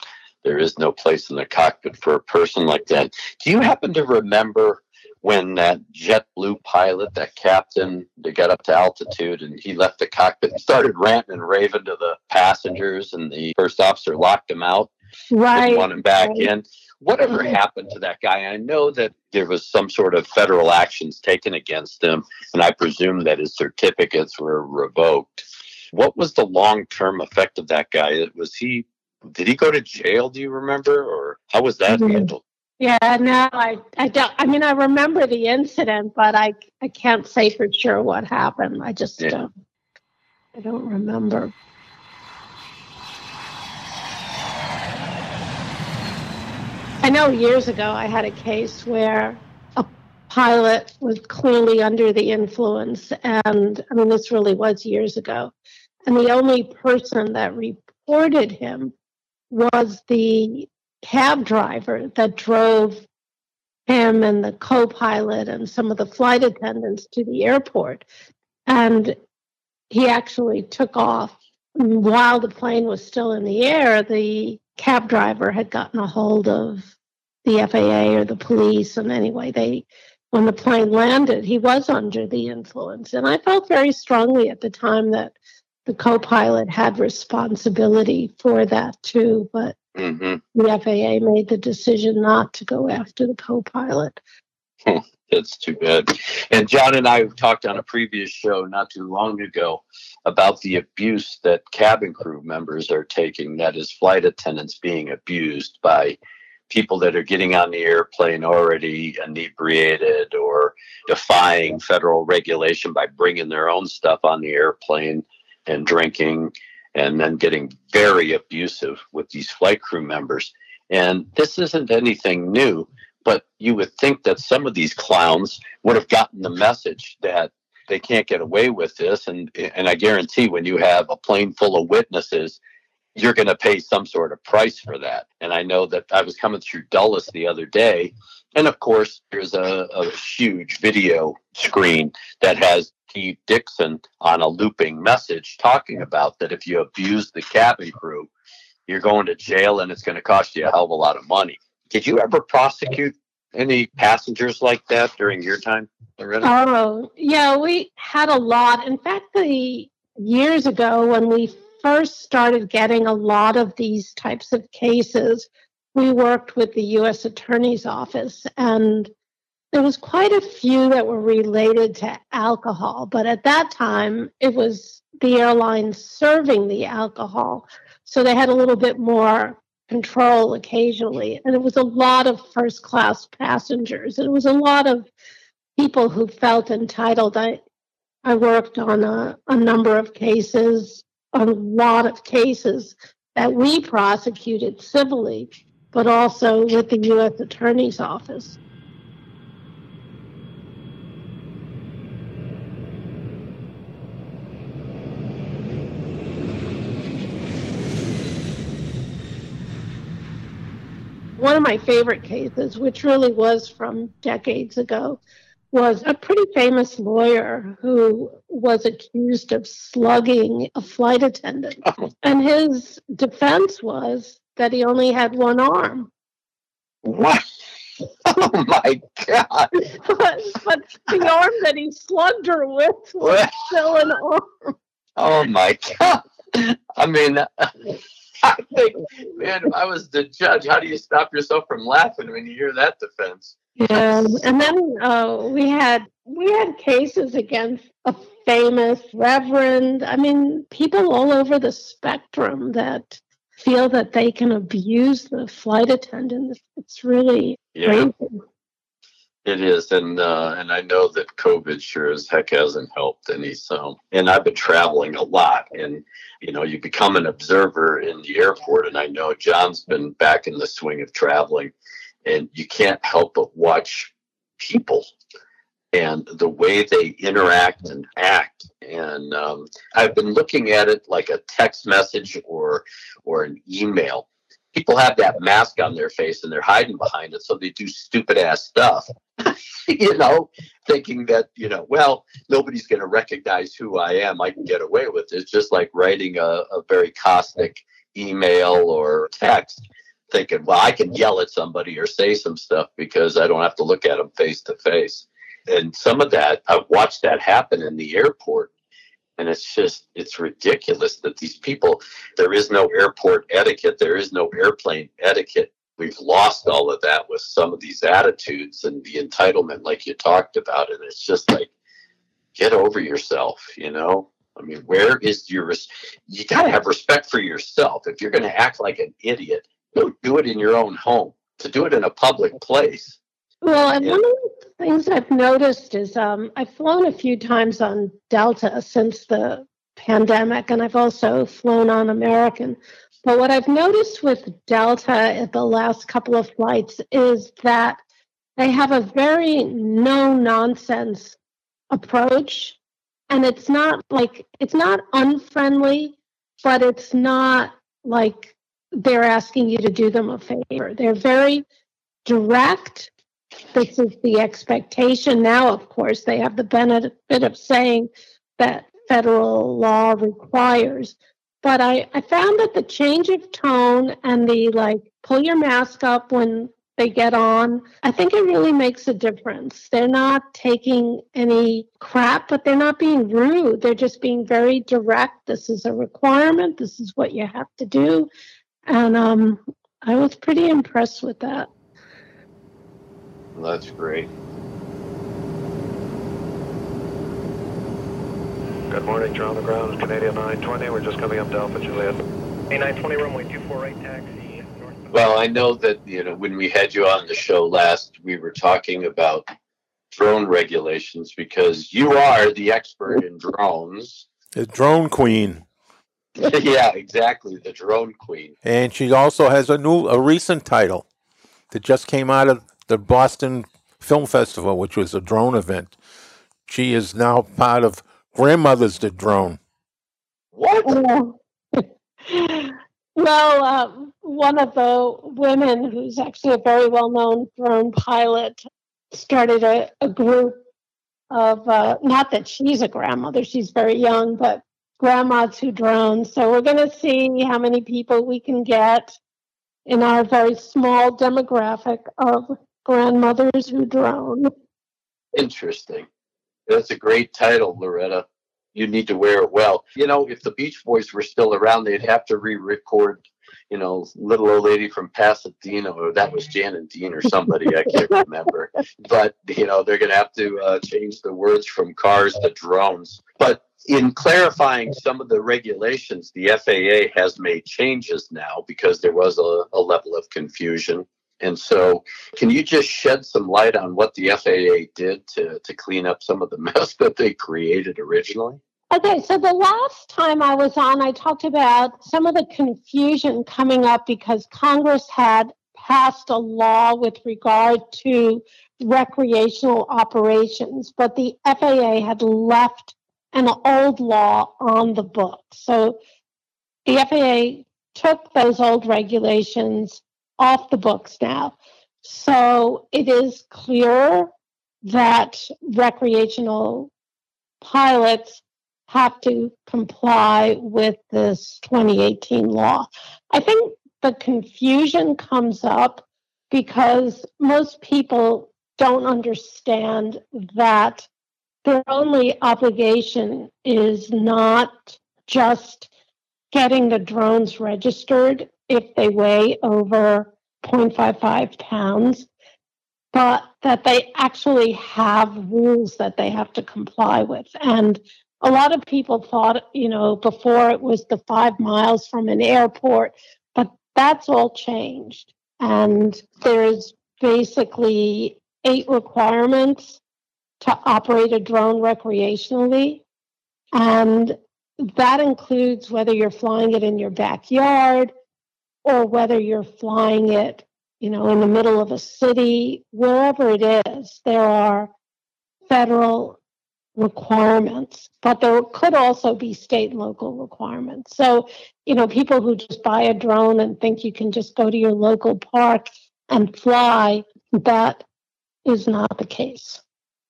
there is no place in the cockpit for a person like that. Do you happen to remember when that JetBlue pilot, that captain, they got up to altitude and he left the cockpit and started ranting and raving to the passengers, and the first officer locked him out, Right. didn't want him back right. in. Whatever happened to that guy? I know that there was some sort of federal actions taken against him, and I presume that his certificates were revoked. What was the long term effect of that guy? Was he did he go to jail? Do you remember, or how was that Mhm. handled? Yeah, no, I, I don't. I mean, I remember the incident, but I, I can't say for sure what happened. I just Yeah. don't. I don't remember. I know years ago I had a case where a pilot was clearly under the influence, and I mean, this really was years ago. And the only person that reported him was the cab driver that drove him and the co pilot and some of the flight attendants to the airport. And he actually took off while the plane was still in the air. The cab driver had gotten a hold of the FAA or the police. And anyway, they, when the plane landed, he was under the influence. And I felt very strongly at the time that the co pilot had responsibility for that too. But hmm the FAA made the decision not to go after the co-pilot. That's too bad. And John and I have talked on a previous show not too long ago about the abuse that cabin crew members are taking, that is, flight attendants being abused by people that are getting on the airplane already inebriated or defying federal regulation by bringing their own stuff on the airplane and drinking and then getting very abusive with these flight crew members. And this isn't anything new but you would think that some of these clowns would have gotten the message that they can't get away with this and and I guarantee when you have a plane full of witnesses you're going to pay some sort of price for that and I know that I was coming through Dulles the other day and of course there's a, a huge video screen that has Steve Dickson on a looping message talking about that if you abuse the cabin crew you're going to jail and it's going to cost you a hell of a lot of money did you ever prosecute any passengers like that during your time, Loretta? Oh, yeah, we had a lot. In fact, the years ago when we first started getting a lot of these types of cases, we worked with the U.S. Attorney's Office, and there was quite a few that were related to alcohol. But at that time, it was the airline serving the alcohol, so they had a little bit more control occasionally. And it was a lot of first class passengers. It was a lot of people who felt entitled. I, I worked on a, a number of cases, a lot of cases that we prosecuted civilly, but also with the U.S. Attorney's Office. one of my favorite cases, which really was from decades ago, was a pretty famous lawyer who was accused of slugging a flight attendant. Oh. And his defense was that he only had one arm. What? Oh my God. but, but the arm that he slugged her with was still an arm. Oh my God. I mean, I think, man, if I was the judge, how do you stop yourself from laughing when you hear that defense? Yeah, and then uh, we had we had cases against a famous reverend. I mean, people all over the spectrum that feel that they can abuse the flight attendants. It's really Yeah, crazy. it is. And, uh, and I know that COVID sure as heck hasn't helped any. So, and I've been traveling a lot and, you know, you become an observer in the airport. And I know John's been back in the swing of traveling and you can't help but watch people and the way they interact and act. And um, I've been looking at it like a text message or or an email. People have that mask on their face and they're hiding behind it, so they do stupid ass stuff. you know, thinking that you know, well, nobody's going to recognize who I am. I can get away with it. It's just like writing a, a very caustic email or text thinking, well, I can yell at somebody or say some stuff because I don't have to look at them face to face. And some of that, I've watched that happen in the airport. And it's just, it's ridiculous that these people, there is no airport etiquette, there is no airplane etiquette. We've lost all of that with some of these attitudes and the entitlement, like you talked about. And it's just like, get over yourself, you know? I mean, where is your, you got to have respect for yourself. If you're going to act like an idiot, don't do it in your own home. To do it in a public place. Well, and one of the things I've noticed is um, I've flown a few times on Delta since the pandemic, and I've also flown on American. But what I've noticed with Delta at the last couple of flights is that they have a very no nonsense approach. And it's not like, it's not unfriendly, but it's not like they're asking you to do them a favor. They're very direct. This is the expectation. Now, of course, they have the benefit of saying that federal law requires. But I, I found that the change of tone and the like, pull your mask up when they get on, I think it really makes a difference. They're not taking any crap, but they're not being rude. They're just being very direct. This is a requirement. This is what you have to do. And um, I was pretty impressed with that. That's great. Good morning, you're on the ground. Canadian 920. We're just coming up to Alpha Juliet. A920 runway 248 taxi. northbound. Well, I know that, you know, when we had you on the show last, we were talking about drone regulations because you are the expert in drones. The drone queen. yeah, exactly. The drone queen. And she also has a new, a recent title that just came out of the Boston Film Festival, which was a drone event. She is now part of Grandmothers the Drone. What? Well, well um, one of the women who's actually a very well known drone pilot started a, a group of, uh, not that she's a grandmother, she's very young, but grandmas who drone. So we're going to see how many people we can get in our very small demographic of grandmothers who Drone. Interesting. That's a great title, Loretta. You need to wear it well. You know, if the Beach Boys were still around, they'd have to re-record, you know, "Little Old Lady from Pasadena," or that was Jan and Dean or somebody I can't remember. But you know, they're going to have to uh, change the words from cars to drones. But in clarifying some of the regulations, the FAA has made changes now because there was a, a level of confusion. And so, can you just shed some light on what the FAA did to, to clean up some of the mess that they created originally? Okay, so the last time I was on, I talked about some of the confusion coming up because Congress had passed a law with regard to recreational operations, but the FAA had left an old law on the books. So the FAA took those old regulations off the books now. So it is clear that recreational pilots have to comply with this 2018 law. I think the confusion comes up because most people don't understand that their only obligation is not just getting the drones registered if they weigh over 0.55 pounds, but that they actually have rules that they have to comply with. And a lot of people thought, you know, before it was the five miles from an airport, but that's all changed. And there's basically eight requirements to operate a drone recreationally. And that includes whether you're flying it in your backyard or whether you're flying it, you know, in the middle of a city, wherever it is, there are federal requirements, but there could also be state and local requirements. So, you know, people who just buy a drone and think you can just go to your local park and fly, that is not the case.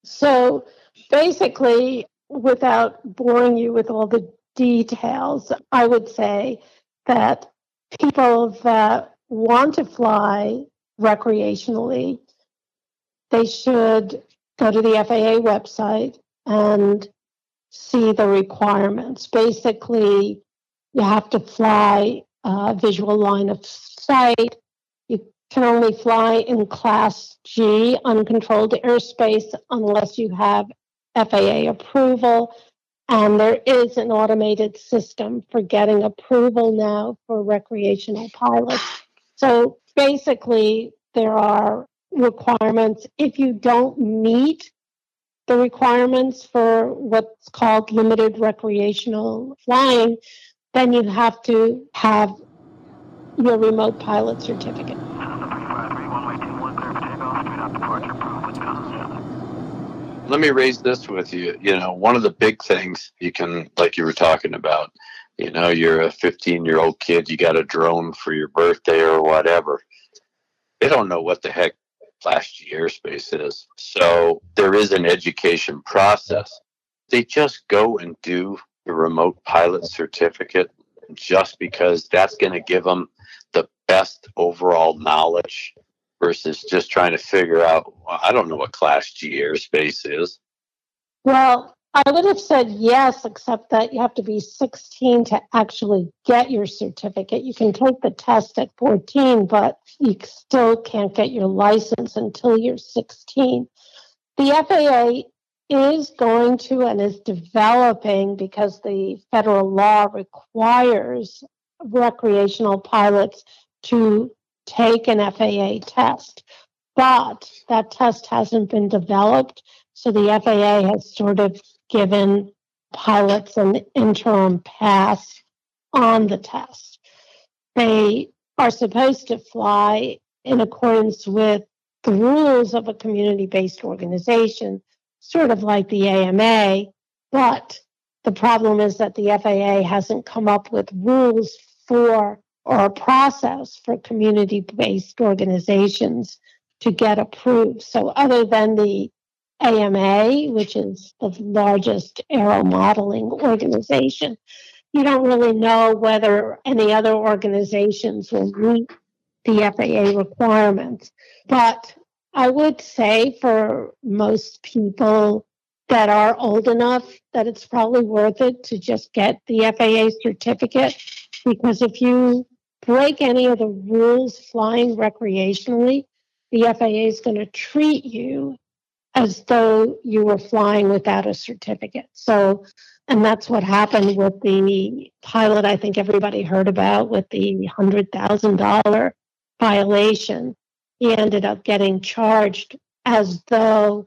So basically, without boring you with all the details, I would say that people that want to fly recreationally, they should go to the FAA website and see the requirements. Basically, you have to fly a visual line of sight. You can only fly in Class G uncontrolled airspace unless you have FAA approval. And there is an automated system for getting approval now for recreational pilots. So basically, there are requirements. If you don't meet the requirements for what's called limited recreational flying, then you have to have your remote pilot certificate. Let me raise this with you. You know, one of the big things you can, like you were talking about, you know, you're a 15 year old kid, you got a drone for your birthday or whatever. They don't know what the heck Class G airspace is. So there is an education process. They just go and do the remote pilot certificate just because that's going to give them the best overall knowledge versus just trying to figure out, well, I don't know what Class G airspace is. Well, I would have said yes, except that you have to be 16 to actually get your certificate. You can take the test at 14, but you still can't get your license until you're 16. The FAA is going to and is developing because the federal law requires recreational pilots to take an FAA test. But that test hasn't been developed. So the FAA has sort of given pilots an interim pass on the test. They are supposed to fly in accordance with the rules of a community based organization, sort of like the AMA. But the problem is that the FAA hasn't come up with rules for or a process for community based organizations to get approved. So, other than the AMA, which is the largest aero modeling organization, you don't really know whether any other organizations will meet the FAA requirements. But I would say for most people that are old enough that it's probably worth it to just get the FAA certificate because if you break any of the rules flying recreationally, the FAA is going to treat you as though you were flying without a certificate. So, and that's what happened with the pilot I think everybody heard about with the $100,000 violation. He ended up getting charged as though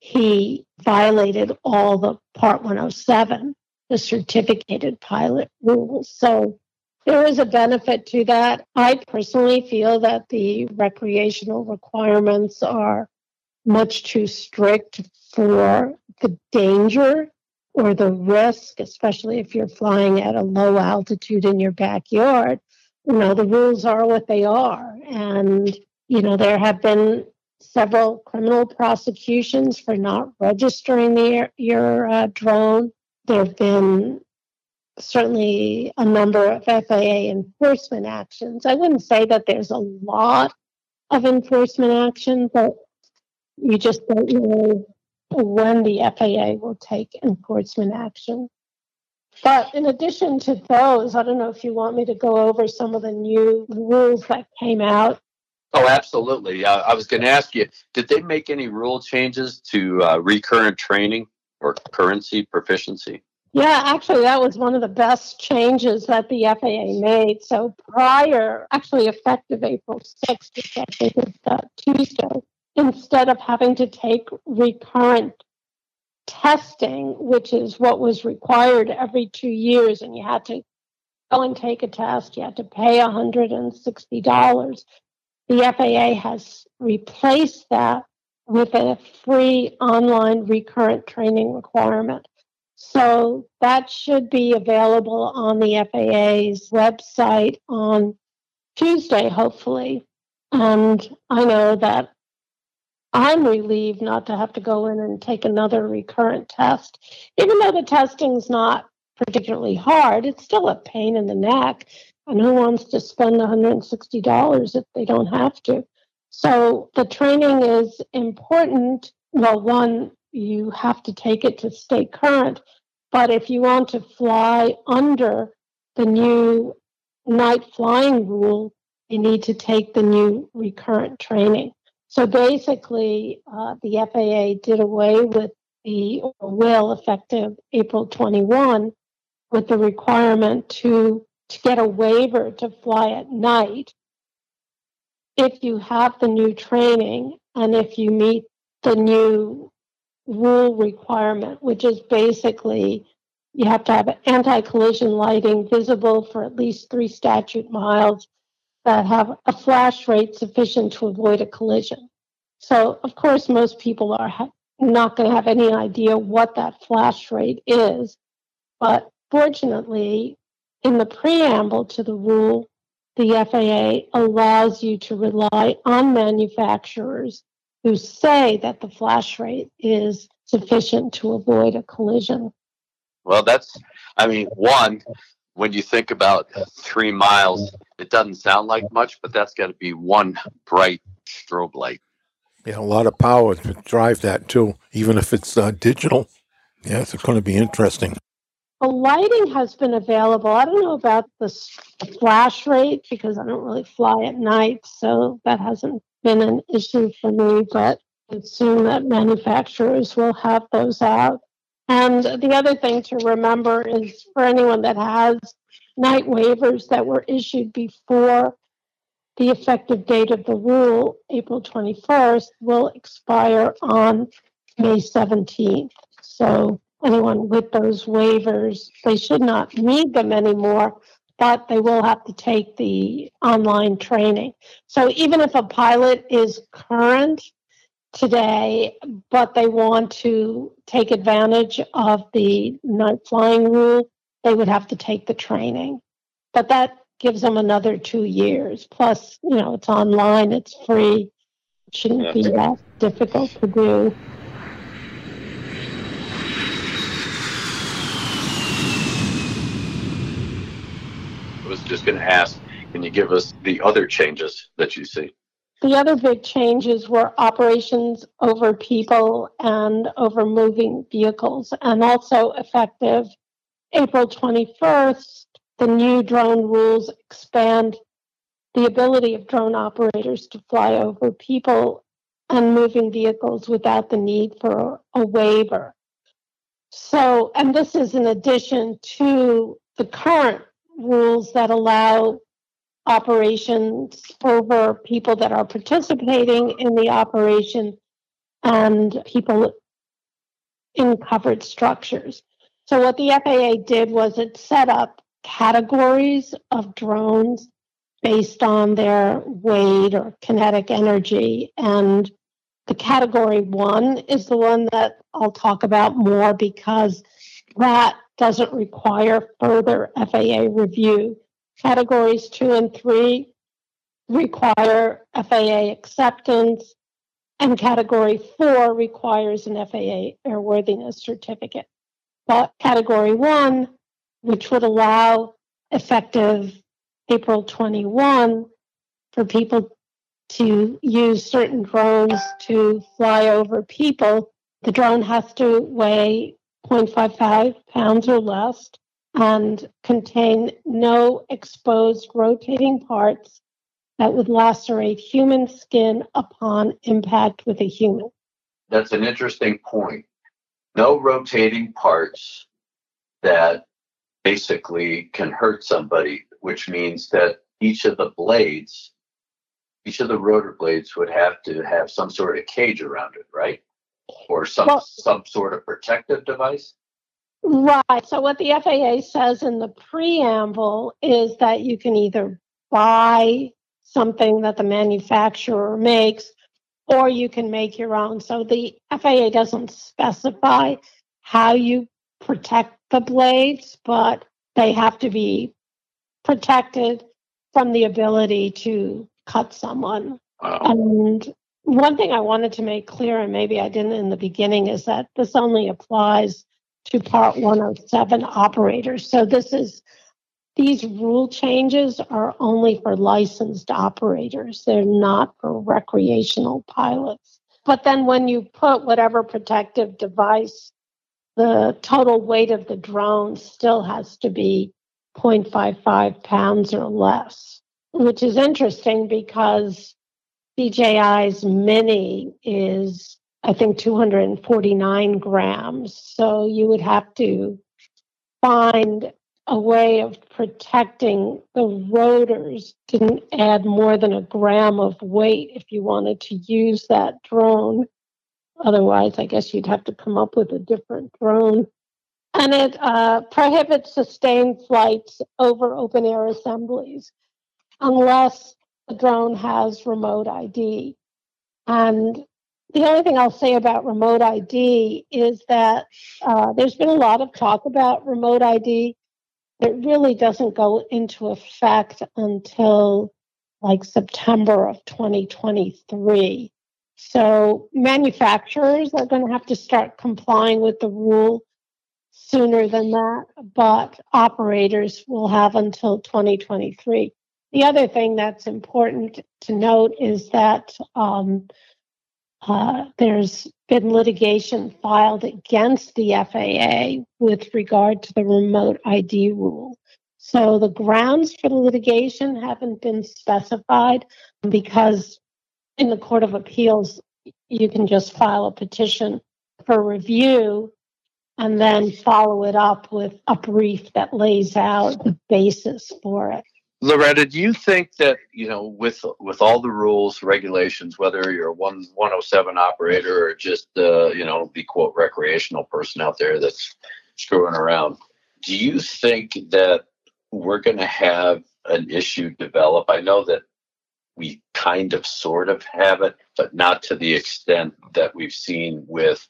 he violated all the Part 107, the certificated pilot rules. So there is a benefit to that. I personally feel that the recreational requirements are much too strict for the danger or the risk, especially if you're flying at a low altitude in your backyard. You know, the rules are what they are. And, you know, there have been several criminal prosecutions for not registering the, your uh, drone. There have been certainly a number of FAA enforcement actions. I wouldn't say that there's a lot of enforcement action, but you just don't know when the FAA will take enforcement action. But in addition to those, I don't know if you want me to go over some of the new rules that came out. Oh, absolutely. Uh, I was going to ask you did they make any rule changes to uh, recurrent training or currency proficiency? Yeah, actually, that was one of the best changes that the FAA made. So prior, actually effective April 6th, which I think is uh, Tuesday, instead of having to take recurrent testing, which is what was required every two years, and you had to go and take a test, you had to pay $160. The FAA has replaced that with a free online recurrent training requirement. So that should be available on the FAA's website on Tuesday, hopefully. And I know that I'm relieved not to have to go in and take another recurrent test. Even though the testing's not particularly hard, it's still a pain in the neck. And who wants to spend $160 if they don't have to? So the training is important. Well, one, you have to take it to stay current. But if you want to fly under the new night flying rule, you need to take the new recurrent training. So basically, uh, the FAA did away with the will effective April 21 with the requirement to, to get a waiver to fly at night if you have the new training and if you meet the new rule requirement, which is basically you have to have anti collision lighting visible for at least three statute miles that have a flash rate sufficient to avoid a collision. So, of course, most people are not going to have any idea what that flash rate is. But fortunately, in the preamble to the rule, the FAA allows you to rely on manufacturers who say that the flash rate is sufficient to avoid a collision. Well, that's, I mean, one, when you think about three miles, it doesn't sound like much, but that's got to be one bright strobe light. Yeah, a lot of power to drive that too, even if it's uh, digital. Yeah, it's going to be interesting. The lighting has been available. I don't know about the flash rate because I don't really fly at night, so that hasn't been an issue for me, but I assume that manufacturers will have those out. And the other thing to remember is for anyone that has night waivers that were issued before the effective date of the rule, April 21st, will expire on May 17th. So anyone with those waivers, they should not need them anymore, but they will have to take the online training. So even if a pilot is current today, but they want to take advantage of the night flying rule, they would have to take the training. But that gives them another two years. Plus, you know, it's online, it's free. It shouldn't be that difficult to do. Just going to ask, can you give us the other changes that you see? The other big changes were operations over people and over moving vehicles, and also effective April 21st, the new drone rules expand the ability of drone operators to fly over people and moving vehicles without the need for a waiver. So, and this is in addition to the current rules that allow operations over people that are participating in the operation and people in covered structures. So, what the FAA did was it set up categories of drones based on their weight or kinetic energy. And the category one is the one that I'll talk about more because that doesn't require further FAA review. Categories two and three require FAA acceptance, and category four requires an FAA airworthiness certificate. But category one, which would allow effective April 21 for people to use certain drones to fly over people, the drone has to weigh 0.55 pounds or less and contain no exposed rotating parts that would lacerate human skin upon impact with a human. That's an interesting point. No rotating parts that basically can hurt somebody, which means that each of the blades, each of the rotor blades would have to have some sort of cage around it, right? Or some well, some sort of protective device. Right. So, what the FAA says in the preamble is that you can either buy something that the manufacturer makes or you can make your own. So, the FAA doesn't specify how you protect the blades, but they have to be protected from the ability to cut someone. Wow. And one thing I wanted to make clear, and maybe I didn't in the beginning, is that this only applies to Part 107 operators. So this is these rule changes are only for licensed operators. They're not for recreational pilots. But then when you put whatever protective device, the total weight of the drone still has to be 0.55 pounds or less, which is interesting because DJI's Mini is, I think, 249 grams. So you would have to find a way of protecting the rotors didn't add more than a gram of weight if you wanted to use that drone. Otherwise, I guess you'd have to come up with a different drone. And it uh, prohibits sustained flights over open air assemblies unless the drone has remote ID. And the only thing I'll say about remote ID is that uh, there's been a lot of talk about remote ID it really doesn't go into effect until like September of 2023. So manufacturers are going to have to start complying with the rule sooner than that, but operators will have until 2023. The other thing that's important to note is that um, uh, there's been litigation filed against the FAA with regard to the remote ID rule. So the grounds for the litigation haven't been specified because in the Court of Appeals, you can just file a petition for review and then follow it up with a brief that lays out the basis for it. Loretta, do you think that you know, with with all the rules, regulations, whether you're a one one hundred oh seven operator or just uh, you know the quote recreational person out there that's screwing around, do you think that we're going to have an issue develop? I know that we kind of sort of have it, but not to the extent that we've seen with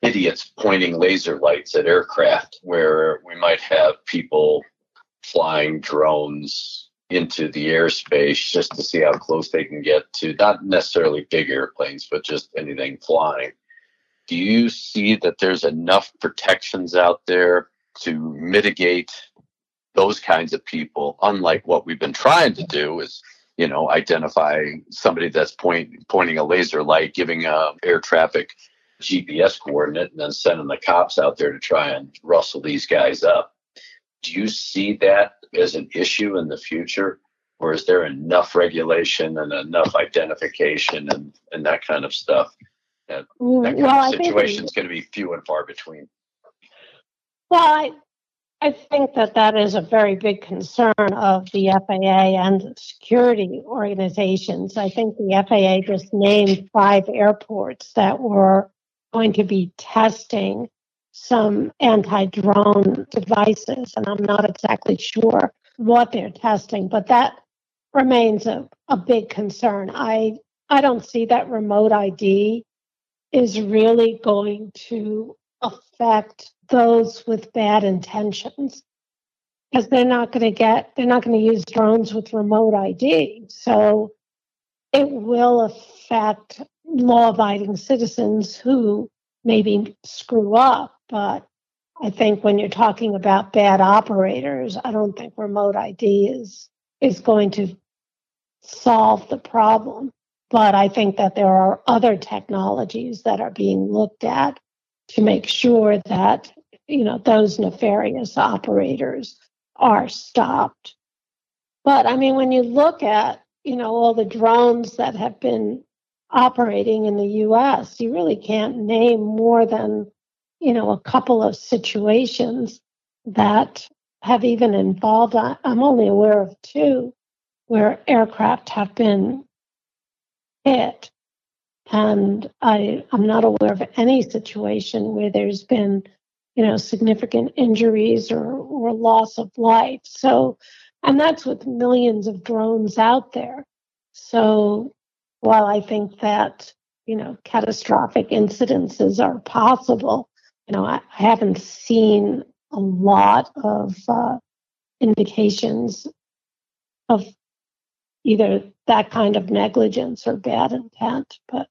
idiots pointing laser lights at aircraft, where we might have people flying drones into the airspace just to see how close they can get to not necessarily big airplanes, but just anything flying. Do you see that there's enough protections out there to mitigate those kinds of people, unlike what we've been trying to do is you know, identify somebody that's point, pointing a laser light, giving a air traffic GPS coordinate, and then sending the cops out there to try and rustle these guys up. Do you see that as an issue in the future? Or is there enough regulation and enough identification and, and that kind of stuff that, that kind well, of situation is going to be few and far between? Well, I, I think that that is a very big concern of the FAA and security organizations. I think the FAA just named five airports that were going to be testing some anti drone devices, and I'm not exactly sure what they're testing, but that remains a, a big concern. I, I don't see that remote ID is really going to affect those with bad intentions because they're not going to get they're not going to use drones with remote ID. So it will affect law abiding citizens who maybe screw up but I think when you're talking about bad operators, I don't think remote ID is is going to solve the problem. But I think that there are other technologies that are being looked at to make sure that you know those nefarious operators are stopped. But I mean, when you look at you know all the drones that have been operating in the U.S., you really can't name more than you know, a couple of situations that have even involved, I'm only aware of two where aircraft have been hit. And I, I'm not aware of any situation where there's been, you know, significant injuries or, or loss of life. So, and that's with millions of drones out there. So while I think that, you know, catastrophic incidences are possible, you know, I, I haven't seen a lot of uh, indications of either that kind of negligence or bad intent. But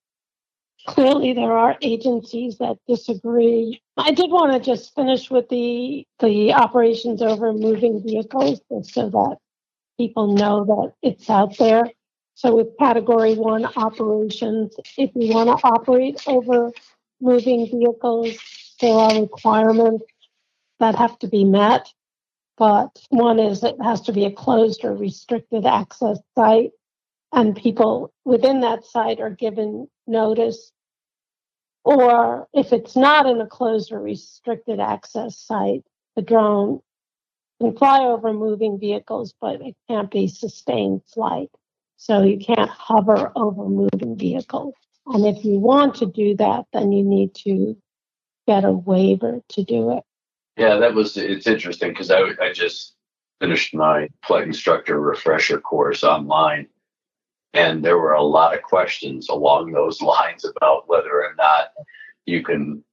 clearly there are agencies that disagree. I did want to just finish with the the operations over moving vehicles so that people know that it's out there. So with category one operations, if you want to operate over moving vehicles, there are requirements that have to be met. But one is it has to be a closed or restricted access site, and people within that site are given notice. Or if it's not in a closed or restricted access site, the drone can fly over moving vehicles, but it can't be sustained flight. So you can't hover over moving vehicles. And if you want to do that, then you need to get a waiver to do it. Yeah, that was it's interesting because I I just finished my flight instructor refresher course online, and there were a lot of questions along those lines about whether or not you can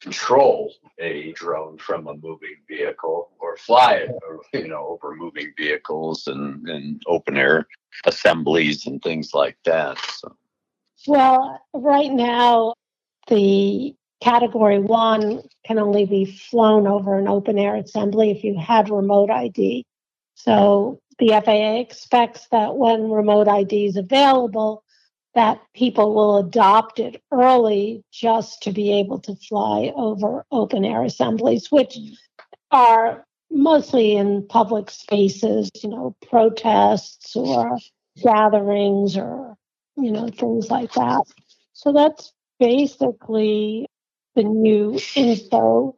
control a drone from a moving vehicle or fly it or, you know over moving vehicles and, and open air assemblies and things like that so Well, right now, the category one can only be flown over an open air assembly if you had remote ID. So the FAA expects that when remote ID is available, that people will adopt it early just to be able to fly over open air assemblies, which are mostly in public spaces, you know, protests or gatherings or, you know, things like that. So that's basically the new info.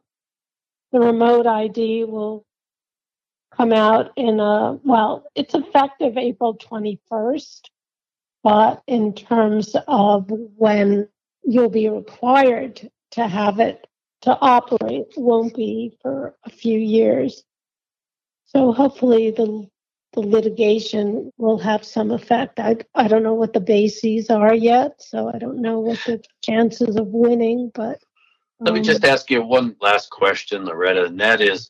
The remote ID will come out in a, well, it's effective April 21st, but in terms of when you'll be required to have it to operate won't be for a few years. So hopefully the the litigation will have some effect. I I don't know what the bases are yet, so I don't know what the chances of winning, but let me um, just ask you one last question loretta and that is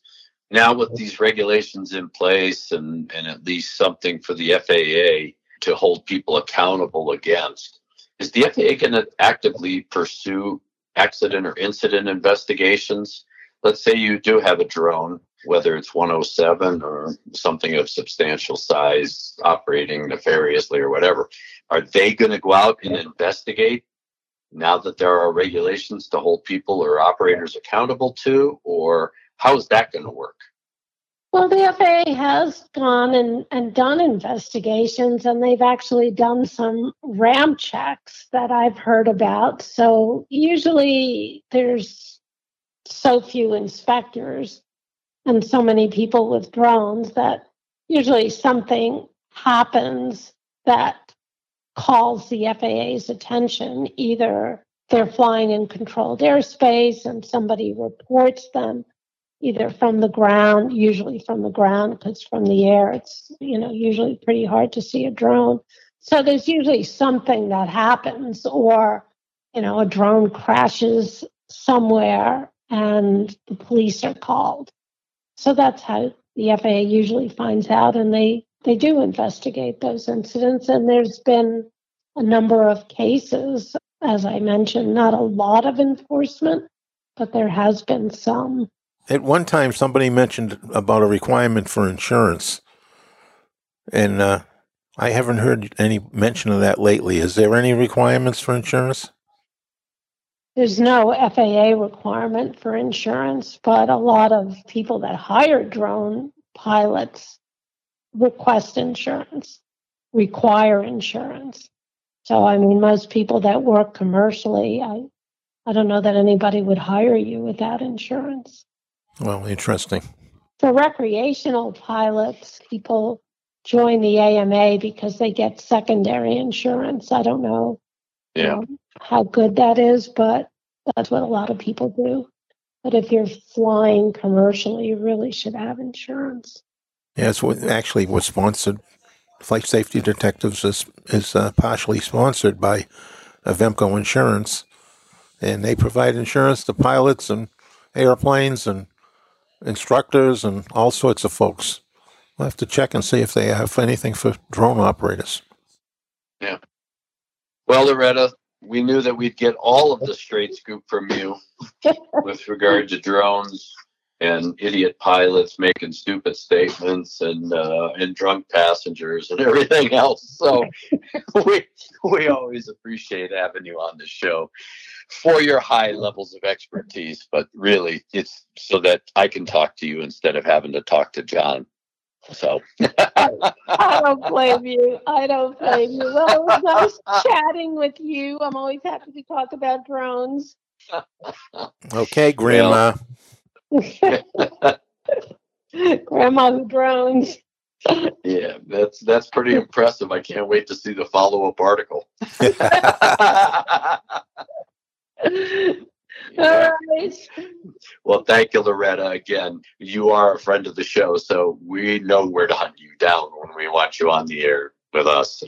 now with these regulations in place and, and at least something for the faa to hold people accountable against is the faa going to actively pursue accident or incident investigations? Let's say you do have a drone whether it's 107 or something of substantial size operating nefariously or whatever. Are they going to go out and investigate now that there are regulations to hold people or operators accountable to or how is that going to work Well, the FAA has gone and, and done investigations, and they've actually done some ramp checks that I've heard about. So usually there's so few inspectors and so many people with drones that usually something happens that calls the FAA's attention. Either they're flying in controlled airspace and somebody reports them either from the ground, usually from the ground, because from the air, it's you know usually pretty hard to see a drone. So there's usually something that happens, or you know a drone crashes somewhere and the police are called. So that's how the FAA usually finds out, and they they do investigate those incidents. And there's been a number of cases, as I mentioned, not a lot of enforcement, but there has been some. At one time, somebody mentioned about a requirement for insurance, and uh, I haven't heard any mention of that lately. Is there any requirements for insurance? There's no FAA requirement for insurance, but a lot of people that hire drone pilots request insurance, require insurance. So, I mean, most people that work commercially, I, I don't know that anybody would hire you without insurance. Well, interesting. For recreational pilots, people join the AMA because they get secondary insurance. I don't know yeah um, how good that is, but that's what a lot of people do. But if you're flying commercially, you really should have insurance. Yeah, it's what actually was sponsored. Flight Safety Detectives is is uh, partially sponsored by Avemco Insurance, and they provide insurance to pilots and airplanes and instructors and all sorts of folks. We'll have to check and see if they have anything for drone operators. Yeah. Well loretta we knew that we'd get all of the straight scoop from you with regard to drones and idiot pilots making stupid statements and uh, and drunk passengers and everything else. So we we always appreciate having you on the show for your high levels of expertise. But really, it's so that I can talk to you instead of having to talk to John. So I don't blame you. I don't blame you. Well, it was nice chatting with you. I'm always happy to talk about drones. Okay, Grandma. Grandma who drones. yeah, that's that's pretty impressive. I can't wait to see the follow up article. All right. Well, thank you, Loretta. Again, you are a friend of the show, so we know where to hunt you down when we want you on the air with us.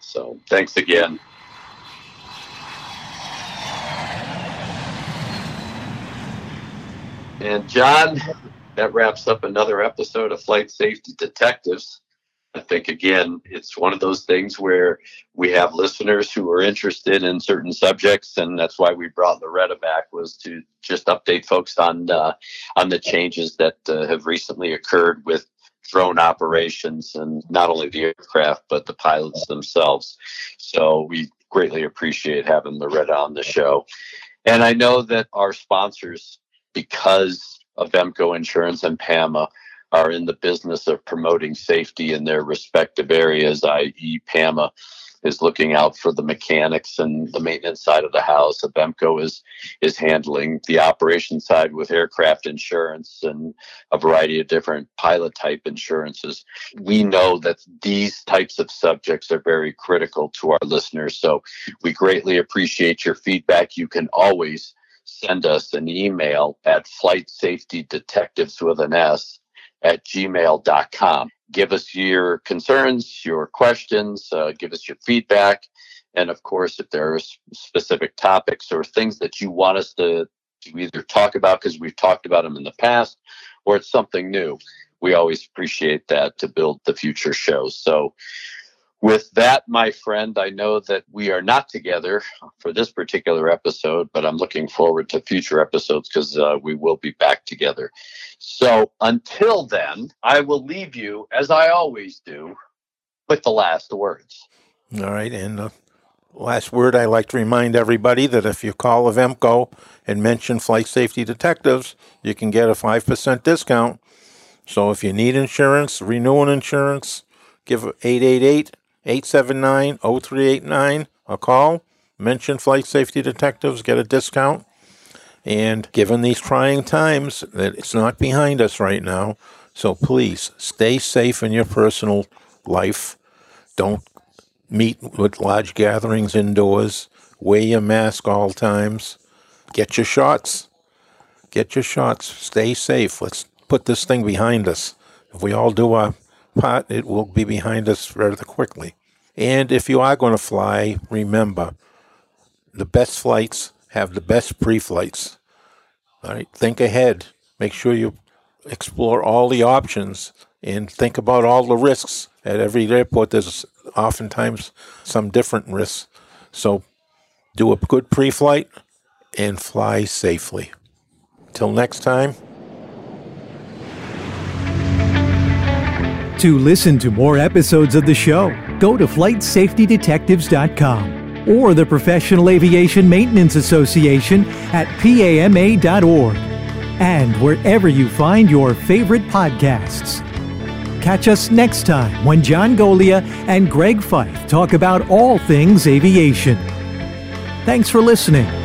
So thanks again. And John, that wraps up another episode of Flight Safety Detectives. I think again, it's one of those things where we have listeners who are interested in certain subjects, and that's why we brought Loretta back was to just update folks on uh, on the changes that uh, have recently occurred with drone operations and not only the aircraft but the pilots themselves. So we greatly appreciate having Loretta on the show, and I know that our sponsors, because of Emco Insurance and PAMA are in the business of promoting safety in their respective areas, i.e., PAMA is looking out for the mechanics and the maintenance side of the house. Avemco is is handling the operation side with aircraft insurance and a variety of different pilot type insurances. We know that these types of subjects are very critical to our listeners. So we greatly appreciate your feedback. You can always send us an email at flight with an S at gmail.com. Give us your concerns, your questions, uh, give us your feedback. And of course, if there are specific topics or things that you want us to, to either talk about because we've talked about them in the past or it's something new, we always appreciate that to build the future shows. So, with that, my friend, I know that we are not together for this particular episode, but I'm looking forward to future episodes because uh, we will be back together. So until then, I will leave you, as I always do, with the last words. All right. And the last word I like to remind everybody that if you call Avemco and mention Flight Safety Detectives, you can get a 5% discount. So if you need insurance, renewing insurance, give 888 879 0389 a call. Mention Flight Safety Detectives, get a discount. And given these trying times, that it's not behind us right now. So please stay safe in your personal life. Don't meet with large gatherings indoors. Wear your mask all times. Get your shots. Get your shots. Stay safe. Let's put this thing behind us. If we all do our part, it will be behind us rather quickly. And if you are going to fly, remember the best flights have the best pre flights. All right, think ahead. Make sure you explore all the options and think about all the risks. At every airport, there's oftentimes some different risks. So do a good pre flight and fly safely. Till next time. To listen to more episodes of the show, go to flightsafetydetectives.com or the Professional Aviation Maintenance Association at PAMA.org and wherever you find your favorite podcasts. Catch us next time when John Goglia and Greg Feith talk about all things aviation. Thanks for listening.